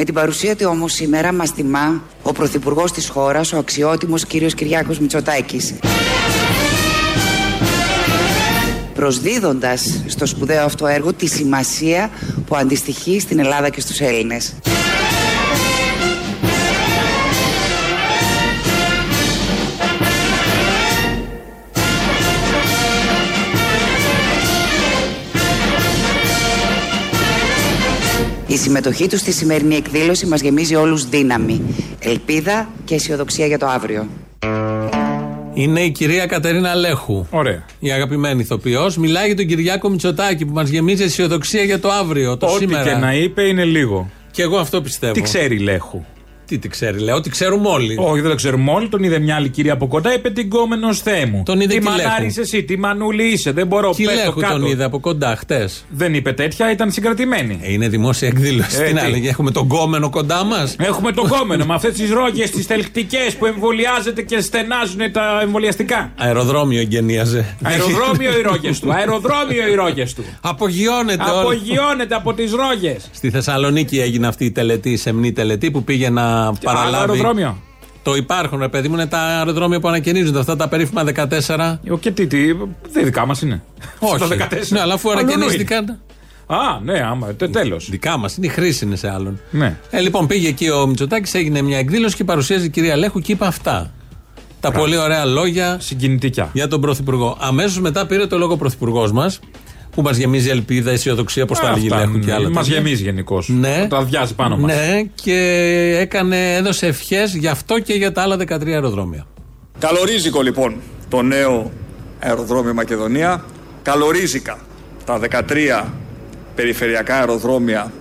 Με την παρουσία του όμως σήμερα μας τιμά ο Πρωθυπουργός της χώρας, ο αξιότιμος κ. Κυριάκος Μητσοτάκης. Προσδίδοντας στο σπουδαίο αυτό έργο τη σημασία που αντιστοιχεί στην Ελλάδα και στους Έλληνες. Η συμμετοχή τους στη σημερινή εκδήλωση μας γεμίζει όλους δύναμη, ελπίδα και αισιοδοξία για το αύριο. Είναι η κυρία Κατερίνα Λέχου. Ωραία. Η αγαπημένη ηθοποιός. Μιλάει για τον Κυριάκο Μητσοτάκη που μας γεμίζει αισιοδοξία για το αύριο, το Ό,τι σήμερα. και να είπε είναι λίγο. Και εγώ αυτό πιστεύω. Τι ξέρει Λέχου; Τι τι ξέρει, λέω. Ότι ξέρουμε όλοι. Όχι, δεν το ξέρουμε όλοι. Τον είδε μια άλλη κυρία από κοντά. Είπε την κόμενο Θεέ μου. Τον είδε τι Κυλέχου. μανάρις εσύ, τι μανούλη είσαι. Δεν μπορώ Και πες το Λέχου κάτω. τον είδε από κοντά χτες. Δεν είπε τέτοια, ήταν συγκρατημένη. Είναι δημόσια εκδήλωση. Ε, τι να τι. έλεγε, έχουμε τον κόμενο κοντά μας. Έχουμε τον κόμενο με αυτές τις ρόγες, τις θελκτικέ που εμβολιάζεται και στενάζουν τα εμβολιαστικά. Αεροδρόμιο εγκαινίαζε. Αεροδρόμιο οι ρόγες του. Αεροδρόμιο οι ρόγες του. Απογειώνεται όλο. Απογειώνεται από τις ρόγες. Στη Θεσσαλονίκη έγινε αυτή η τελετή, η σεμνή τελετή που πήγε να Άλλο παραλάβει. αεροδρόμιο. Το υπάρχουν, ρε παιδί μου, είναι τα αεροδρόμια που ανακαινίζονται. Αυτά τα περίφημα 14. Ο και τι, τι, δεν δικά μας είναι. Όχι. Στα 14. Ναι, αλλά αφού Αλλού είναι. ανακαινίστηκαν. Α, ναι, άμα, τέλος. Δικά μας, είναι η χρήση είναι σε άλλον. Ναι. Ε, λοιπόν, πήγε εκεί ο Μητσοτάκης, έγινε μια εκδήλωση και παρουσίαζε η κυρία Λέχου και είπε αυτά. Τα πολύ ωραία λόγια Συγκινητικά. για τον Πρωθυπουργό. Αμέσως μετά πήρε το λόγο ο Πρωθυπουργός μας, που μας γεμίζει ελπίδα, αισιοδοξία, πώ τα έλεγε η Λέχου και άλλα. Μας τέτοια. γεμίζει γενικώς. Ναι. Το αδειάζει πάνω μας. Ναι, και έκανε, έδωσε ευχές γι' αυτό και για τα άλλα 13 αεροδρόμια. Καλορίζικο λοιπόν το νέο αεροδρόμιο Μακεδονία. Καλορίζικα τα 13 περιφερειακά αεροδρόμια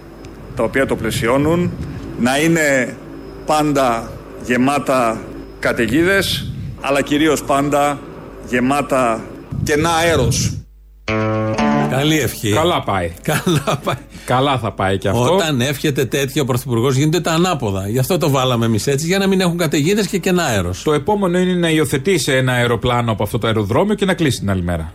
τα οποία το πλαισιώνουν. Να είναι πάντα γεμάτα καταιγίδες, αλλά κυρίως πάντα γεμάτα κενά αέρος. Καλή ευχή. Καλά πάει. Καλά πάει. Καλά θα πάει και αυτό. Όταν εύχεται τέτοιο ο Πρωθυπουργός γίνεται τα ανάποδα. Γι' αυτό το βάλαμε εμείς έτσι, για να μην έχουν καταιγίδες και κενά αέρος. Το επόμενο είναι να υιοθετήσει ένα αεροπλάνο από αυτό το αεροδρόμιο και να κλείσει την άλλη μέρα.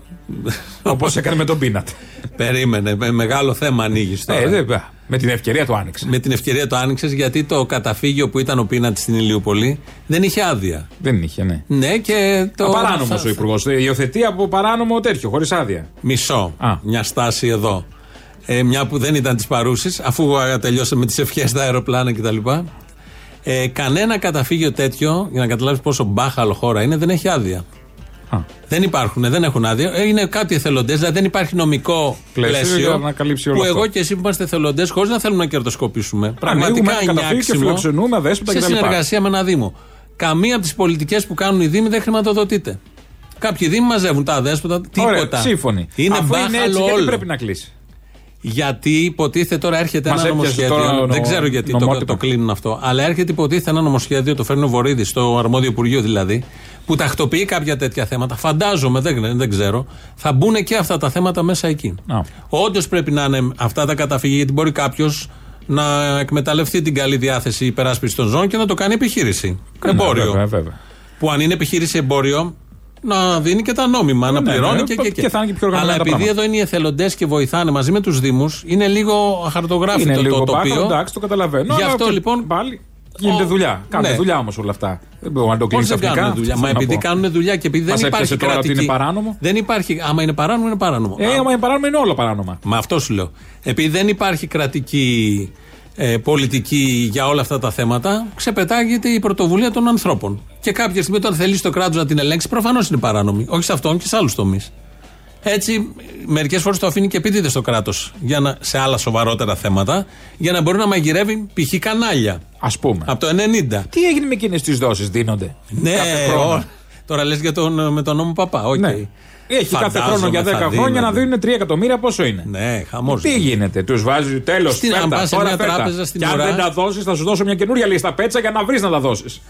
Όπως έκανε με τον Πίνατ. Περίμενε. με- Μεγάλο θέμα ανοίγεις τώρα. Ε, δεν- με την ευκαιρία του άνοιξες. Με την ευκαιρία το άνοιξες γιατί το καταφύγιο που ήταν ο Πίνατ στην Ηλιούπολη δεν είχε άδεια. Δεν είχε, ναι. Ναι, και το. Παράνομος θα- ο υπουργός. Υιοθετεί από παράνομο τέτοιο, χωρίς άδεια. Μισό. Α. Μια στάση εδώ. Ε, μια που δεν ήταν της παρούσης, αφού α, τελειώσαμε τις ευχές στα αεροπλάνα κτλ. Ε, κανένα καταφύγιο τέτοιο, για να καταλάβεις πόσο μπάχαλο χώρα είναι, δεν έχει άδεια. Α. Δεν υπάρχουν, δεν έχουν άδεια. Ε, είναι κάτι εθελοντές, δηλαδή δεν υπάρχει νομικό Πλαίσιο πλαίσιο. για να καλύψει όλο που αυτό. εγώ και εσύ που είμαστε εθελοντές, χωρίς να θέλουμε να κερδοσκοπήσουμε. Ανοίγουμε ένα καταφύγιο και νιάξιμο, φιλοξενούμε αδέσποτα σε κτλ. συνεργασία με ένα Δήμο. Καμία από τις πολιτικές που κάνουν οι Δήμοι δεν χρηματοδοτείται. Κάποιοι Δήμοι μαζεύουν τα αδέσποτα, τίποτα. Ωραία, σύμφωνοι. Είναι Αφού είναι έτσι, μπάχαλο γιατί όλο. πρέπει να κλείσει; Γιατί υποτίθεται τώρα έρχεται Μας ένα έπιασε νομοσχέδιο. τώρα δεν νο- ξέρω γιατί το, νομότυπα. το κλείνουν αυτό. Αλλά έρχεται υποτίθεται ένα νομοσχέδιο, το φέρνει ο Βορύδη, στο αρμόδιο Υπουργείο δηλαδή, που τακτοποιεί κάποια τέτοια θέματα. Φαντάζομαι, δεν, δεν ξέρω, θα μπουν και αυτά τα θέματα μέσα εκεί. Α. Όντως πρέπει να είναι αυτά τα καταφύγια, γιατί μπορεί κάποιος να εκμεταλλευτεί την καλή διάθεση υπεράσπισης των ζώων και να το κάνει επιχείρηση. Εμπόριο. Ναι, Βέβαια, βέβαια. Που αν είναι επιχείρηση εμπόριο, να δίνει και τα νόμιμα, να ναι, πληρώνει ναι, και, και, και θα είναι και πιο οργανωμένα Αλλά τα επειδή πράγματα. εδώ είναι οι εθελοντές και βοηθάνε μαζί με τους Δήμους, είναι λίγο αχαρτογράφητο Είναι το λίγο τοπίο. μπάχαλο, εντάξει, το καταλαβαίνω. Γι' αλλά αυτό και λοιπόν. Πάλι γίνεται Ο- δουλειά. Κάνουν Ναι. δουλειά όμως όλα αυτά. Δεν μπορούμε να το Πώς κλείσει δεν κάνουν δουλειά; Μα επειδή κάνουν δουλειά και επειδή Μας δεν έπιασε υπάρχει τώρα ότι κρατική. είναι παράνομο. Δεν υπάρχει. Άμα είναι παράνομο, είναι παράνομο. Ε, Α, άμα είναι παράνομο, είναι όλο παράνομα. Μα αυτό σου λέω. Επειδή δεν υπάρχει κρατική ε, πολιτική για όλα αυτά τα θέματα, ξεπετάγεται η πρωτοβουλία των ανθρώπων. Και κάποια στιγμή, όταν θέλει το κράτος να την ελέγξεις, προφανώς είναι παράνομη. Όχι σε αυτόν και σε άλλους τομείς. Έτσι, μερικές φορές το αφήνει και επίτηδες στο κράτος σε άλλα σοβαρότερα θέματα, για να μπορεί να μαγειρεύει π.χ. κανάλια. Α πούμε. Από το 90. Τι έγινε με εκείνες τις δόσεις, δίνονται. Ναι, Κάθε χρόνο; ο- τώρα λες για τον, με τον νόμο Παπά. οκ. Ναι. Έχει κάθε χρόνο για 10 Φαντάζομαι θα χρόνια να δίνονται. δίνουν 3 εκατομμύρια, πόσο είναι; Ναι, χαμός. Τι γίνεται, τους βάζει τέλος. Στην- αν πας σε μια τράπεζα στην Και αν ουρά- δεν τα δώσεις, θα σου δώσω μια καινούρια λίστα Πέτσα για να βρεις να τα δώσεις.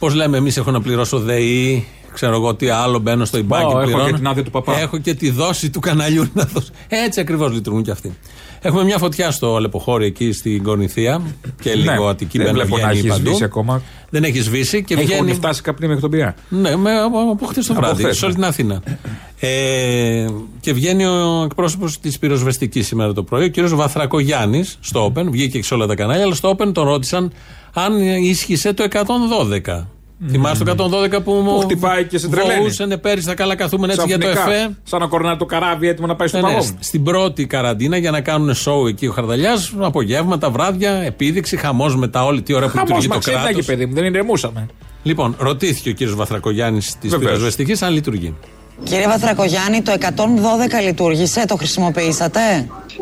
Πώς λέμε, εμείς έχω να πληρώσω ΔΕΗ, ξέρω εγώ τι άλλο, μπαίνω στο Ιμπάκι. Ω, έχω πληρώνω. και την άδεια του Παππά. Έχω και τη δόση του καναλιού να δώσω. Έτσι ακριβώς λειτουργούν και αυτοί. Έχουμε μια φωτιά στο Αλεποχώρι εκεί στην Κορινθία και λίγο Ναι, Αττική δεν μπαίνει βλέπω να βγαίνει έχει παντού. σβήσει ακόμα. Δεν έχει σβήσει και Έχουν βγαίνει. φτάσει καπνοί μέχρι τον Πειραιά. Ναι, με, από, από χθες το Από βράδυ, χθες, σε όλη ναι. την Αθήνα. Ε, και βγαίνει ο εκπρόσωπος της πυροσβεστικής σήμερα το πρωί, ο κύριος Βαθρακογιάννης, στο Open, βγήκε και σε όλα τα κανάλια, αλλά στο Open τον ρώτησαν αν ίσχυσε το 112. Θυμάστε το 112 που μου χτυπάει και σε τρελαίνει. βοούσανε πέρυσι τα καλά καθούμενα έτσι για το Ξαφνικά, ΕΦΕ. Σαν να κορνάει το καράβι έτοιμο να πάει στο Ναι, ναι, παγό. στην πρώτη καραντίνα για να κάνουν σοου εκεί ο Χαρδαλιάς, απογεύματα, βράδια, επίδειξη, χαμός μετά όλη τη ώρα που Χαμός, λειτουργεί μα το ξύπναγε κράτο. παιδί μου, δεν ηρεμούσαμε. Λοιπόν, ρωτήθηκε ο κύριος Βαθρακογιάννης τη Βεβαίως. πυροσβεστική αν λειτουργεί. Κύριε Βαθρακογιάννη, το 112 λειτουργήσε, το χρησιμοποιήσατε;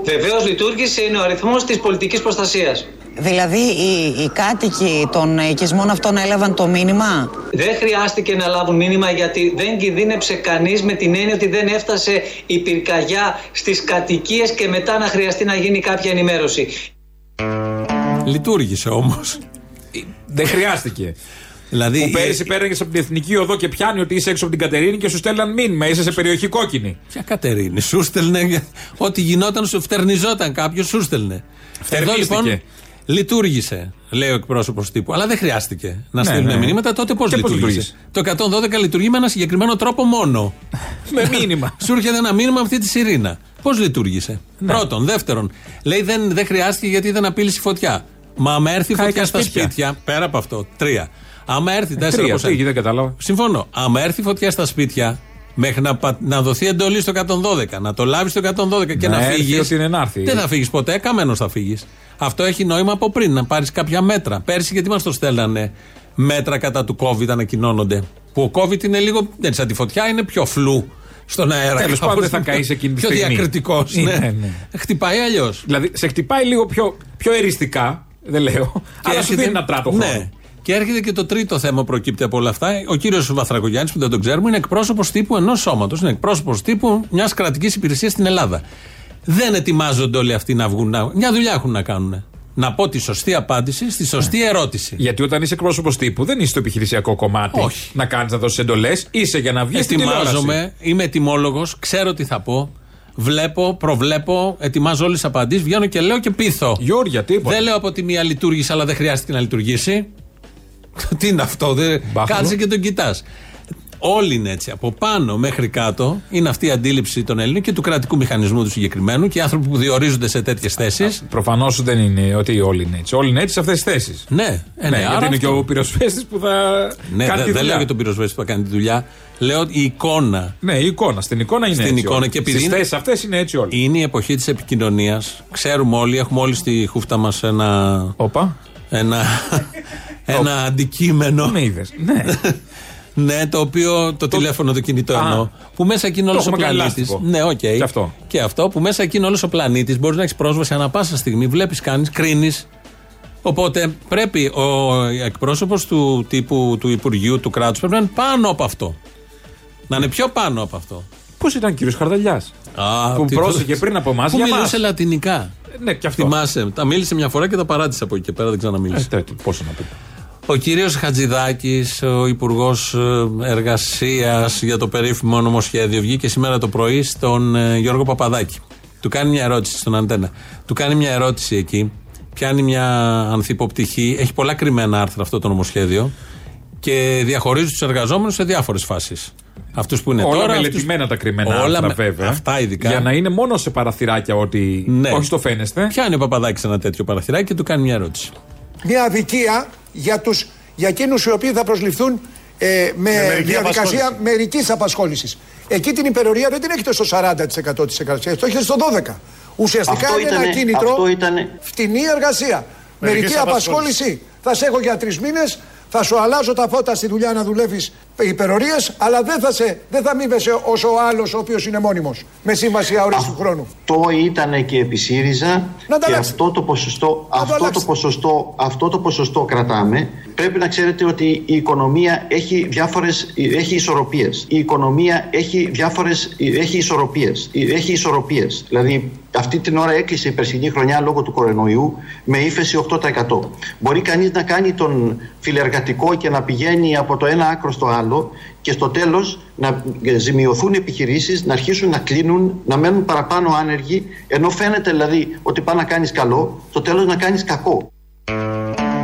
Βεβαίως λειτουργήσε, είναι ο αριθμός της πολιτικής προστασίας. Δηλαδή, οι, οι κάτοικοι των οικισμών αυτών έλαβαν το μήνυμα; Δεν χρειάστηκε να λάβουν μήνυμα γιατί δεν κινδύνεψε κανείς με την έννοια ότι δεν έφτασε η πυρκαγιά στις κατοικίες και μετά να χρειαστεί να γίνει κάποια ενημέρωση. Λειτουργήσε όμως. Δεν χρειάστηκε. Δηλαδή, Που πέρυσι πέραγες από την εθνική οδό και πιάνει ότι είσαι έξω από την Κατερίνη και σου στέλναν μήνυμα. Είσαι σε περιοχή κόκκινη. Ποια Κατερίνη, σου στέλνε. Ό,τι γινόταν, σου φτερνιζόταν κάποιος, σου στέλνε. Εδώ Φτερνίστηκε. λοιπόν λειτουργήσε, λέει ο εκπρόσωπος τύπου. Αλλά δεν χρειάστηκε να Ναι, στείλουν ναι. μηνύματα. Τότε πώς Και πώς λειτουργήσε; Το 112 λειτουργεί με ένα συγκεκριμένο τρόπο μόνο. Με μήνυμα. Σου έρχεται ένα μήνυμα αυτή τη σιρήνα. Πώς λειτουργήσε; Ναι. Πρώτον. Δεύτερον, λέει δεν, δεν χρειάστηκε γιατί δεν απείλησε η φωτιά. Μα άμα έρθει η Κάηκαν φωτιά στα σπίτια. σπίτια, πέρα από αυτό. Τρία. Άμα έρθει τέσσερα Τρία, όπως τι, έρθει. δεν κατάλαβα. Συμφωνώ. Άμα έρθει φωτιά στα σπίτια, μέχρι να, πα- να δοθεί εντολή στο 112, να το λάβεις στο 112 και Να να, έρθει φύγεις. ότι είναι να έρθει. Δεν θα φύγεις ποτέ, καμένος θα φύγεις. Αυτό έχει νόημα από πριν, να πάρεις κάποια μέτρα. Πέρσι, γιατί μας το στέλνανε μέτρα κατά του COVID ανακοινώνονται. Που ο COVID είναι λίγο. Δεν σαν τη φωτιά, είναι πιο φλού στον αέρα. Τέλος πάντων, δεν θα καείς εκείνη τη Πιο στιγμή. διακριτικός. Είναι, Ναι. ναι. Χτυπάει αλλιώς. Δηλαδή σε χτυπάει λίγο πιο, πιο εριστικά, δεν λέω. αλλά σου δίνει ένα τράτο χρόνο. Ναι. Και έρχεται και το τρίτο θέμα που προκύπτει από όλα αυτά. Ο κύριος Βαθρακογιάννης, που δεν τον ξέρουμε, είναι εκπρόσωπος τύπου ενός σώματος. Είναι εκπρόσωπος τύπου μιας κρατικής υπηρεσίας στην Ελλάδα. Δεν ετοιμάζονται όλοι αυτοί να βγουν. Να... Μια δουλειά έχουν να κάνουν. Να πω τη σωστή απάντηση στη σωστή ερώτηση. Γιατί όταν είσαι εκπρόσωπος τύπου, δεν είσαι στο επιχειρησιακό κομμάτι Όχι. να κάνεις να δώσεις εντολές. Είσαι για να βγεις στην τηλεόραση. Ετοιμάζομαι, είμαι ετοιμόλογος, ξέρω τι θα πω. Βλέπω, προβλέπω, ετοιμάζω όλες τις απαντήσεις, βγαίνω και λέω και πείθω. Γιώργια, τίποτα. Δεν λέω από τη μία λειτουργήσε, αλλά δεν χρειάστηκε να λειτουργήσει. Τι είναι αυτό, δεν... Μπάχαλο. κάτσε και τον κοιτάς. Όλοι είναι έτσι. Από πάνω μέχρι κάτω είναι αυτή η αντίληψη των Ελλήνων και του κρατικού μηχανισμού του συγκεκριμένου και οι άνθρωποι που διορίζονται σε τέτοιες θέσεις. Προφανώς δεν είναι ότι όλοι είναι έτσι. Όλοι είναι έτσι σε αυτές τις θέσεις. Ναι, ε, Ναι, ναι, γιατί άρα είναι και αυτό. ο πυροσβέστης που θα Ναι, κάνει δεν τη δεν δουλειά. λέω για τον πυροσβέστη που θα κάνει τη δουλειά. Λέω η εικόνα. Ναι, η εικόνα. Στην εικόνα είναι Στην έτσι. εικόνα όλοι. και επειδή Στις είναι- θέσεις αυτές είναι έτσι όλοι. Είναι η εποχή της επικοινωνίας. Ξέρουμε όλοι, έχουμε όλοι στη χούφτα μας ένα. Όπα. Ένα, ένα αντικείμενο. Με είδες. Ναι. Ναι, το οποίο το, τηλέφωνο, το κινητό Α. εννοώ. Που μέσα εκεί είναι όλος ο έχουμε κάνει πλανήτη. λάστιχο. Ναι, οκ. Και αυτό. Και αυτό που μέσα εκεί είναι όλος ο πλανήτης. Μπορείς να έχεις πρόσβαση ανά πάσα στιγμή. Βλέπεις, κάνεις, κρίνεις. Οπότε πρέπει ο εκπρόσωπος του τύπου του Υπουργείου, του κράτους, πρέπει να είναι πάνω από αυτό. Να είναι πιο πάνω από αυτό. Πώς ήταν ο κύριος Χαρδαλιάς; Α, Που τι πρόσεχε το- πριν από εμάς Που για μιλούσε μας. λατινικά. Ναι, και αυτό. Θυμάσαι. Τα μίλησε μια φορά και τα παράτησε από εκεί και πέρα, δεν ξαναμίλησε. Ε, τέτοιο, πόσο να πει. Ο κύριος Χατζηδάκης, ο Υπουργός ε, Εργασίας για το περίφημο νομοσχέδιο, βγήκε σήμερα το πρωί στον ε, Γιώργο Παπαδάκη. Του κάνει μια ερώτηση στον Αντένα. Του κάνει μια ερώτηση εκεί. Πιάνει μια ανθυποπτυχή. Έχει πολλά κρυμμένα άρθρα αυτό το νομοσχέδιο. Και διαχωρίζει τους εργαζόμενους σε διάφορες φάσεις. Αυτούς που είναι Όλα τώρα. μελετημένα αυτούς- τα κρυμμένα Όλα άρθρα, με- βέβαια. Αυτά ειδικά. Για να είναι μόνο σε παραθυράκια ότι. Ναι. Όχι στο φαίνεστε. Πιάνει ο Παπαδάκης ένα τέτοιο παραθυράκι και του κάνει μια ερώτηση. μια αδικία για, τους, για εκείνους οι οποίοι θα προσληφθούν ε, με, μερική διαδικασία απασχόληση. μερικής απασχόλησης. Εκεί την υπερορία δεν την έχετε στο 40% της εργασίας, το έχετε στο 12%. Ουσιαστικά Αυτό είναι ένα ήτανε- κίνητρο αυτό ήτανε- φτηνή εργασία. Μερικής Μερική απασχόλησης. απασχόληση θα σε έχω για τρεις μήνες, θα σου αλλάζω τα φώτα στη δουλειά να δουλεύεις υπερορίε, αλλά δεν θα, σε, δεν θα αμείβεσαι όσο ο άλλος ο οποίος είναι μόνιμος. Με σύμβαση αορίστου χρόνου. Αυτό ήταν και επί ΣΥΡΙΖΑ Να τα και αλλάξετε. αυτό το, ποσοστό, Να το αυτό, το αλλάξετε. ποσοστό, αυτό το ποσοστό κρατάμε. Πρέπει να ξέρετε ότι η οικονομία έχει διάφορες, έχει ισορροπίες. Η οικονομία έχει διάφορες, έχει ισορροπίες. Έχει ισορροπίες. Δηλαδή αυτή την ώρα έκλεισε η περσινή χρονιά λόγω του κορονοϊού με ύφεση 8%. Μπορεί κανείς να κάνει τον φιλεργατικό και να πηγαίνει από το ένα άκρο στο άλλο και στο τέλος να ζημιωθούν επιχειρήσεις, να αρχίσουν να κλείνουν, να μένουν παραπάνω άνεργοι, ενώ φαίνεται δηλαδή ότι πάει να κάνεις καλό, στο τέλος να κάνεις κακό.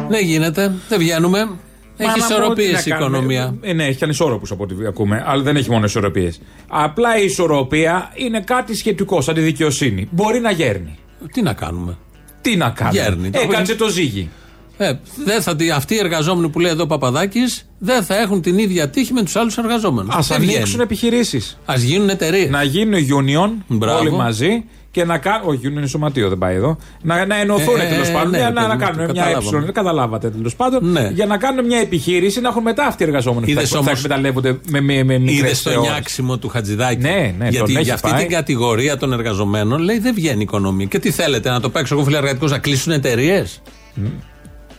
Δεν γίνεται, δεν βγαίνουμε. Έχει Μα να πω ισορροπίες τι να η κάνουμε; οικονομία. Ε, ναι, έχει ανισόρροπους από ό,τι ακούμε. Αλλά δεν έχει μόνο ισορροπίες. Απλά η ισορροπία είναι κάτι σχετικό, σαν τη δικαιοσύνη. Μπορεί να γέρνει. Τι να κάνουμε; Τι να κάνουμε; Γέρνει. Το Έκατσε το ζύγι. Ε, δεν θα, τη- αυτοί οι εργαζόμενοι που λέει εδώ ο Παπαδάκης δεν θα έχουν την ίδια τύχη με τους άλλους εργαζόμενους. Α ανοίξουν επιχειρήσεις. Α γίνουν εταιρείες. Να γίνουν union Μπράβο. όλοι μαζί και να κάνουν. Όχι, union είναι σωματείο, δεν πάει εδώ. Να, να ενωθούν Ε, τέλος ε, πάντων. ναι, για ρε να, παιδί να μου, κάνουν το μια καταλάβαμε. ε. Δεν καταλάβατε τέλος πάντων. Ναι. Για να κάνουν μια επιχείρηση να έχουν μετά αυτοί οι εργαζόμενοι που Είδες θα, θα όμως- εκμεταλλεύονται με, με, με μικρές Είδες το νιάξιμο του Χατζηδάκη; Ναι, ναι, Γιατί τον έχει για αυτή πάει. την κατηγορία των εργαζομένων λέει δεν βγαίνει η οικονομία. Και τι θέλετε, να το παίξω εγώ φιλεργατικό να κλείσουν εταιρείες;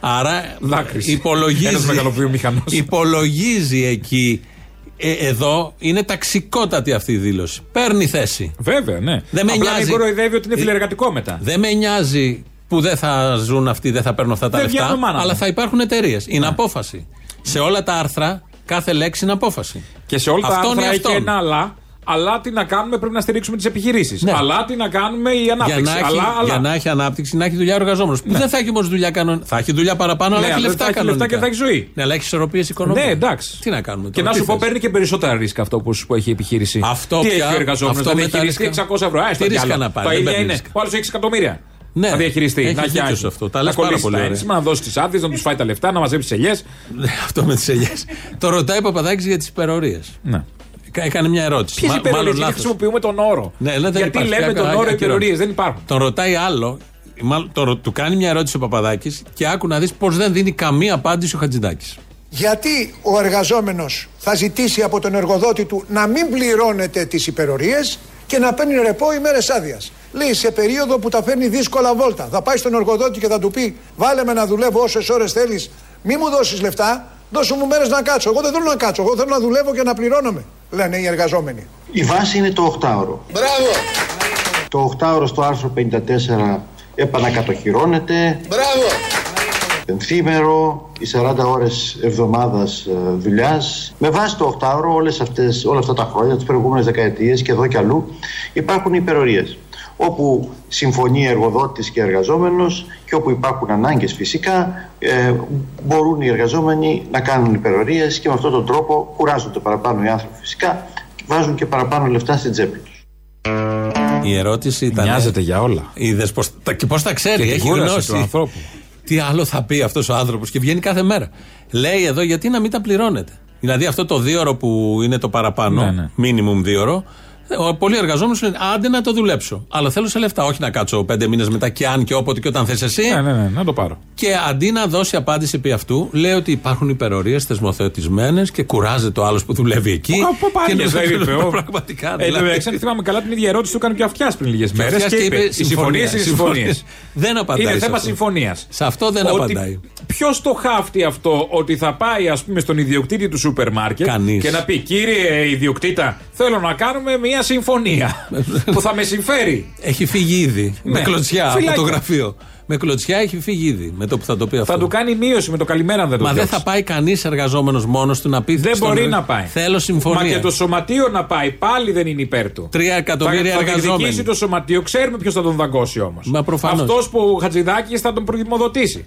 Άρα Δάκρυσε. υπολογίζει. Ένας μεγαλοβιομηχανός. υπολογίζει εκεί. Ε, εδώ είναι ταξικότατη αυτή η δήλωση. Παίρνει θέση. Βέβαια, ναι. Δεν με Απλά νοιάζει. μην κοροϊδεύει ότι είναι Ε, φιλεργατικό μετά. Δεν με νοιάζει που δεν θα ζουν αυτοί, δεν θα παίρνουν αυτά τα Δεν λεφτά. βγαίνουν μάνα Αλλά μου. θα υπάρχουν εταιρείες. Είναι απόφαση. Σε όλα τα άρθρα, κάθε λέξη είναι απόφαση. Και σε όλα τα Αυτόν ή άρθρα έχει αυτόν. ένα αλλά. Αλλά τι να κάνουμε, πρέπει να στηρίξουμε τις επιχειρήσεις. Ναι. Αλλά τι να κάνουμε, η Για ανάπτυξη. να, έχει, αλλά, αλλά. για να έχει ανάπτυξη, να έχει δουλειά ο εργαζόμενος. Που δεν θα έχει όμως δουλειά κανονικά. Θα έχει δουλειά παραπάνω, αλλά Ναι, έχει αλλά λεφτά θα έχει λεφτά κανονικά. και θα έχει ζωή. Ναι, αλλά έχει ισορροπίες οικονομίας. Ναι, εντάξει. Τι να κάνουμε Και τώρα, να τι σου πω, θες; παίρνει και περισσότερα ρίσκα αυτό που, που έχει η επιχείρηση. Αυτό τι πια- έχει ο εργαζόμενος, αυτό να με τα διαχειριστεί ρίσκα. 600 ευρώ. Άστα Τι κι ρίσκα άλλο. να πάρει, Το δεν ίδιο παίρνει είναι. ρίσκα. Ο άλλος έχει εξεκατομμύρια. Ναι, να διαχειριστεί. έχει να δίκιο έχει σε αυτό. Τα να λες πάρα κολλήσει πολύ τα ωραία. ένσημα, να δώσει τις άδειες, να τους φάει τα λεφτά, να μαζέψει ελιές. Ναι, Αυτό με τις ελιές. το ρωτάει ο Παπαδάκης για τις υπερορίες. Ναι. Έκανε μια ερώτηση. Ποιες Μα- υπερορίες, μάλλον γιατί λάθος. χρησιμοποιούμε τον όρο. Ναι, ναι, δεν γιατί υπάρχει. λέμε Άκου- τον άκου- όρο άκου- υπερορίες, δεν υπάρχουν. Τον ρωτάει άλλο. Μάλλον, το, του κάνει μια ερώτηση ο Παπαδάκης και άκου να δεις πώς δεν δίνει καμία απάντηση ο Χατζηδάκη. Γιατί ο εργαζόμενος θα ζητήσει από τον εργοδότη του να μην πληρώνεται τις υπερορίες και να παίρνει ρεπό ημέρες άδειας. Λέει σε περίοδο που τα φέρνει δύσκολα βόλτα. Θα πάει στον εργοδότη και θα του πει: Βάλε με να δουλεύω όσες ώρες θέλεις. Μη μου δώσεις λεφτά, δώσου μου μέρες να κάτσω. Εγώ δεν θέλω να κάτσω. Εγώ θέλω να δουλεύω και να πληρώνομαι. Λένε οι εργαζόμενοι. Η βάση είναι το 8ωρο. Μπράβο! Το 8ωρο στο άρθρο 54 επανακατοχυρώνεται. Μπράβο! Ενθήμερο, οι 40 ώρες εβδομάδας ε, δουλειάς. Με βάση το 8ωρο όλες αυτές, όλα αυτά τα χρόνια, τις προηγούμενες δεκαετίες και εδώ και αλλού υπάρχουν υπερορίες. Όπου συμφωνεί εργοδότης και εργαζόμενος και όπου υπάρχουν ανάγκες φυσικά ε, μπορούν οι εργαζόμενοι να κάνουν υπερορίες και με αυτόν τον τρόπο κουράζονται παραπάνω οι άνθρωποι φυσικά και βάζουν και παραπάνω λεφτά στην τσέπη τους. Η ερώτηση ήταν. Νοιάζεται για όλα. Είδες πώ τα, και πώς τα ξέρει, Και την έχει κούραση γνώση. του ανθρώπου. Τι άλλο θα πει αυτός ο άνθρωπος και βγαίνει κάθε μέρα. Λέει εδώ γιατί να μην τα πληρώνετε. Δηλαδή αυτό το δίωρο που είναι το παραπάνω, Ναι, ναι. minimum δίωρο, ο πολλοί εργαζόμενοι λένε άντε να το δουλέψω. Αλλά θέλω σε λεφτά, όχι να κάτσω πέντε μήνες μετά και αν και όποτε και όταν θες εσύ. Ναι, ναι, ναι, να το πάρω. Και αντί να δώσει απάντηση επί αυτού, λέει ότι υπάρχουν υπερορίες θεσμοθετημένε και κουράζεται ο άλλος που δουλεύει εκεί. Από πάλι Και δεν είπε. ο- Πραγματικά. Ε, δηλαδή. εντάξει, αν θυμάμαι καλά την ίδια ερώτηση του έκανε και ο Αυτιάς πριν λίγες μέρες. Αυτιάς Και είπε: Οι συμφωνίες είναι συμφωνίες. Δεν απαντάει. Είναι σε θέμα αυτό. συμφωνίας. Σε αυτό δεν απαντάει. Ποιος το χάφτει αυτό ότι θα πάει, ας πούμε, στον ιδιοκτήτη του σούπερ μάρκετ Κανείς. και να πει: Κύριε ιδιοκτήτα, θέλω να κάνουμε μια συμφωνία που θα με συμφέρει. Έχει φύγει ήδη. Ναι. Με κλωτσιά από Φυλάκια. το γραφείο. Με κλωτσιά έχει φύγει ήδη με το που θα το πει αυτό. Θα του κάνει μείωση με το καλημέρα αν δεν το Μα δεν διώξει. θα πάει κανείς εργαζόμενος μόνος του να πει Δεν στον μπορεί εργα- να πάει. Θέλω συμφωνία. Μα και το σωματείο να πάει πάλι δεν είναι υπέρ του. Τρία εκατομμύρια θα, θα εργαζόμενοι. διεκδικήσει το σωματείο, ξέρουμε ποιος θα τον δαγκώσει όμως. Μα προφανώς. Αυτός που ο Χατζηδάκης θα τον προδημοδοτήσει.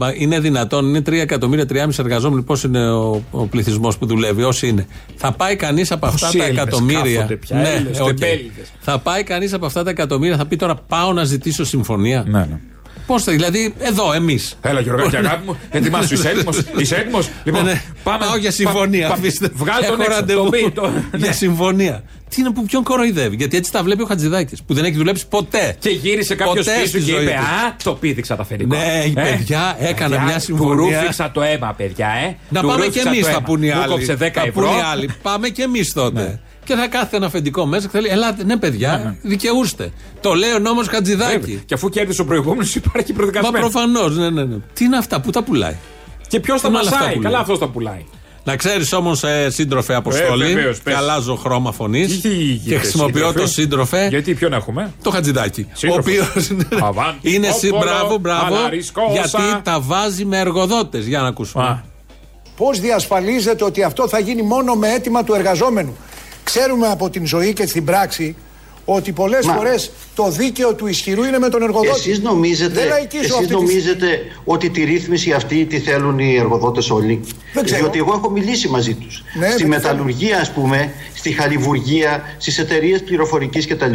Μα είναι δυνατόν, είναι 3 εκατομμύρια, 3,5 εργαζόμενοι. Πώς είναι ο, ο πληθυσμός που δουλεύει, όσοι είναι. Θα πάει κανείς από αυτά Πόσοι τα Έλληνες εκατομμύρια. κάθονται πια, Έλληνες, οκ. τεμπέληδες. Θα πάει κανείς από αυτά τα εκατομμύρια, θα πει τώρα πάω να ζητήσω συμφωνία. Ναι, ναι. Πώς θα, δηλαδή, εδώ εμείς. Έλα, Γιώργο, και αγάπη μου, ετοιμάσου. Είσαι έτοιμο. Είσαι έτοιμο. Λοιπόν, Ναι, ναι. Πάω για συμφωνία. πα- αφήστε. Βγάλ τον Έχω έξω. ραντεβού Το πει, το- Για ναι. συμφωνία. Τι είναι που ποιον κοροϊδεύει. Γιατί έτσι τα βλέπει ο Χατζηδάκης που δεν έχει δουλέψει ποτέ. Και γύρισε κάποιος Ποτέ πίσω στη και ζωή είπε του. Α, το πήδηξα τα αφεντικό. Ναι, η παιδιά έκανα μια συμφωνία. Του ρούφηξα το αίμα, παιδιά, ε. Να Του πάμε κι ρούφηξα εμείς, το θα αίμα. πούνε οι Μου άλλοι. κόψε 10 Θα ευρώ. πούνε οι άλλοι. Πάμε κι εμείς τότε. Και θα κάθεται ένα αφεντικό μέσα και θα λέει: Ελάτε, ναι, παιδιά, δικαιούστε. Το λέει ο νόμος Βέβαια. Χατζηδάκη. Και αφού κέρδισε ο προηγούμενος, υπάρχει Μα προδικασμένο. προφανώς, ναι, ναι, ναι. Τι είναι αυτά, πού τα πουλάει; Και ποιος τα Είναι όλα αυτά μασάει. που Καλά, λέει. αυτός τα πουλάει. Να ξέρεις όμως, ε, σύντροφε Αποστόλη, Ε, βεβαίως, και πες. αλλάζω χρώμα φωνής Τι και γίνεται, χρησιμοποιώ σύντροφε; το σύντροφε, Γιατί ποιον έχουμε; το Χατζηδάκη. Ο Σύντροφο. οποίος Αβάντι, είναι συ, κόκολο, μπράβο, μπράβο, αλαρισκόσα. γιατί τα βάζει με εργοδότες. Για να ακούσουμε. Α. Πώς διασφαλίζεται ότι αυτό θα γίνει μόνο με αίτημα του εργαζόμενου; Ξέρουμε από την ζωή και στην πράξη ότι πολλές Μα- φορές το δίκαιο του ισχυρού είναι με τον εργοδότη. Εσείς νομίζετε, Δεν λαϊκίζω εσείς αυτή τη- νομίζετε ότι τη ρύθμιση αυτή τη θέλουν οι εργοδότες όλοι; Δεν ξέρω. Διότι εγώ έχω μιλήσει μαζί τους. Ναι, στη δεν μεταλλουργία ας πούμε, στη χαλιβουργία, στις εταιρείες πληροφορικής κτλ.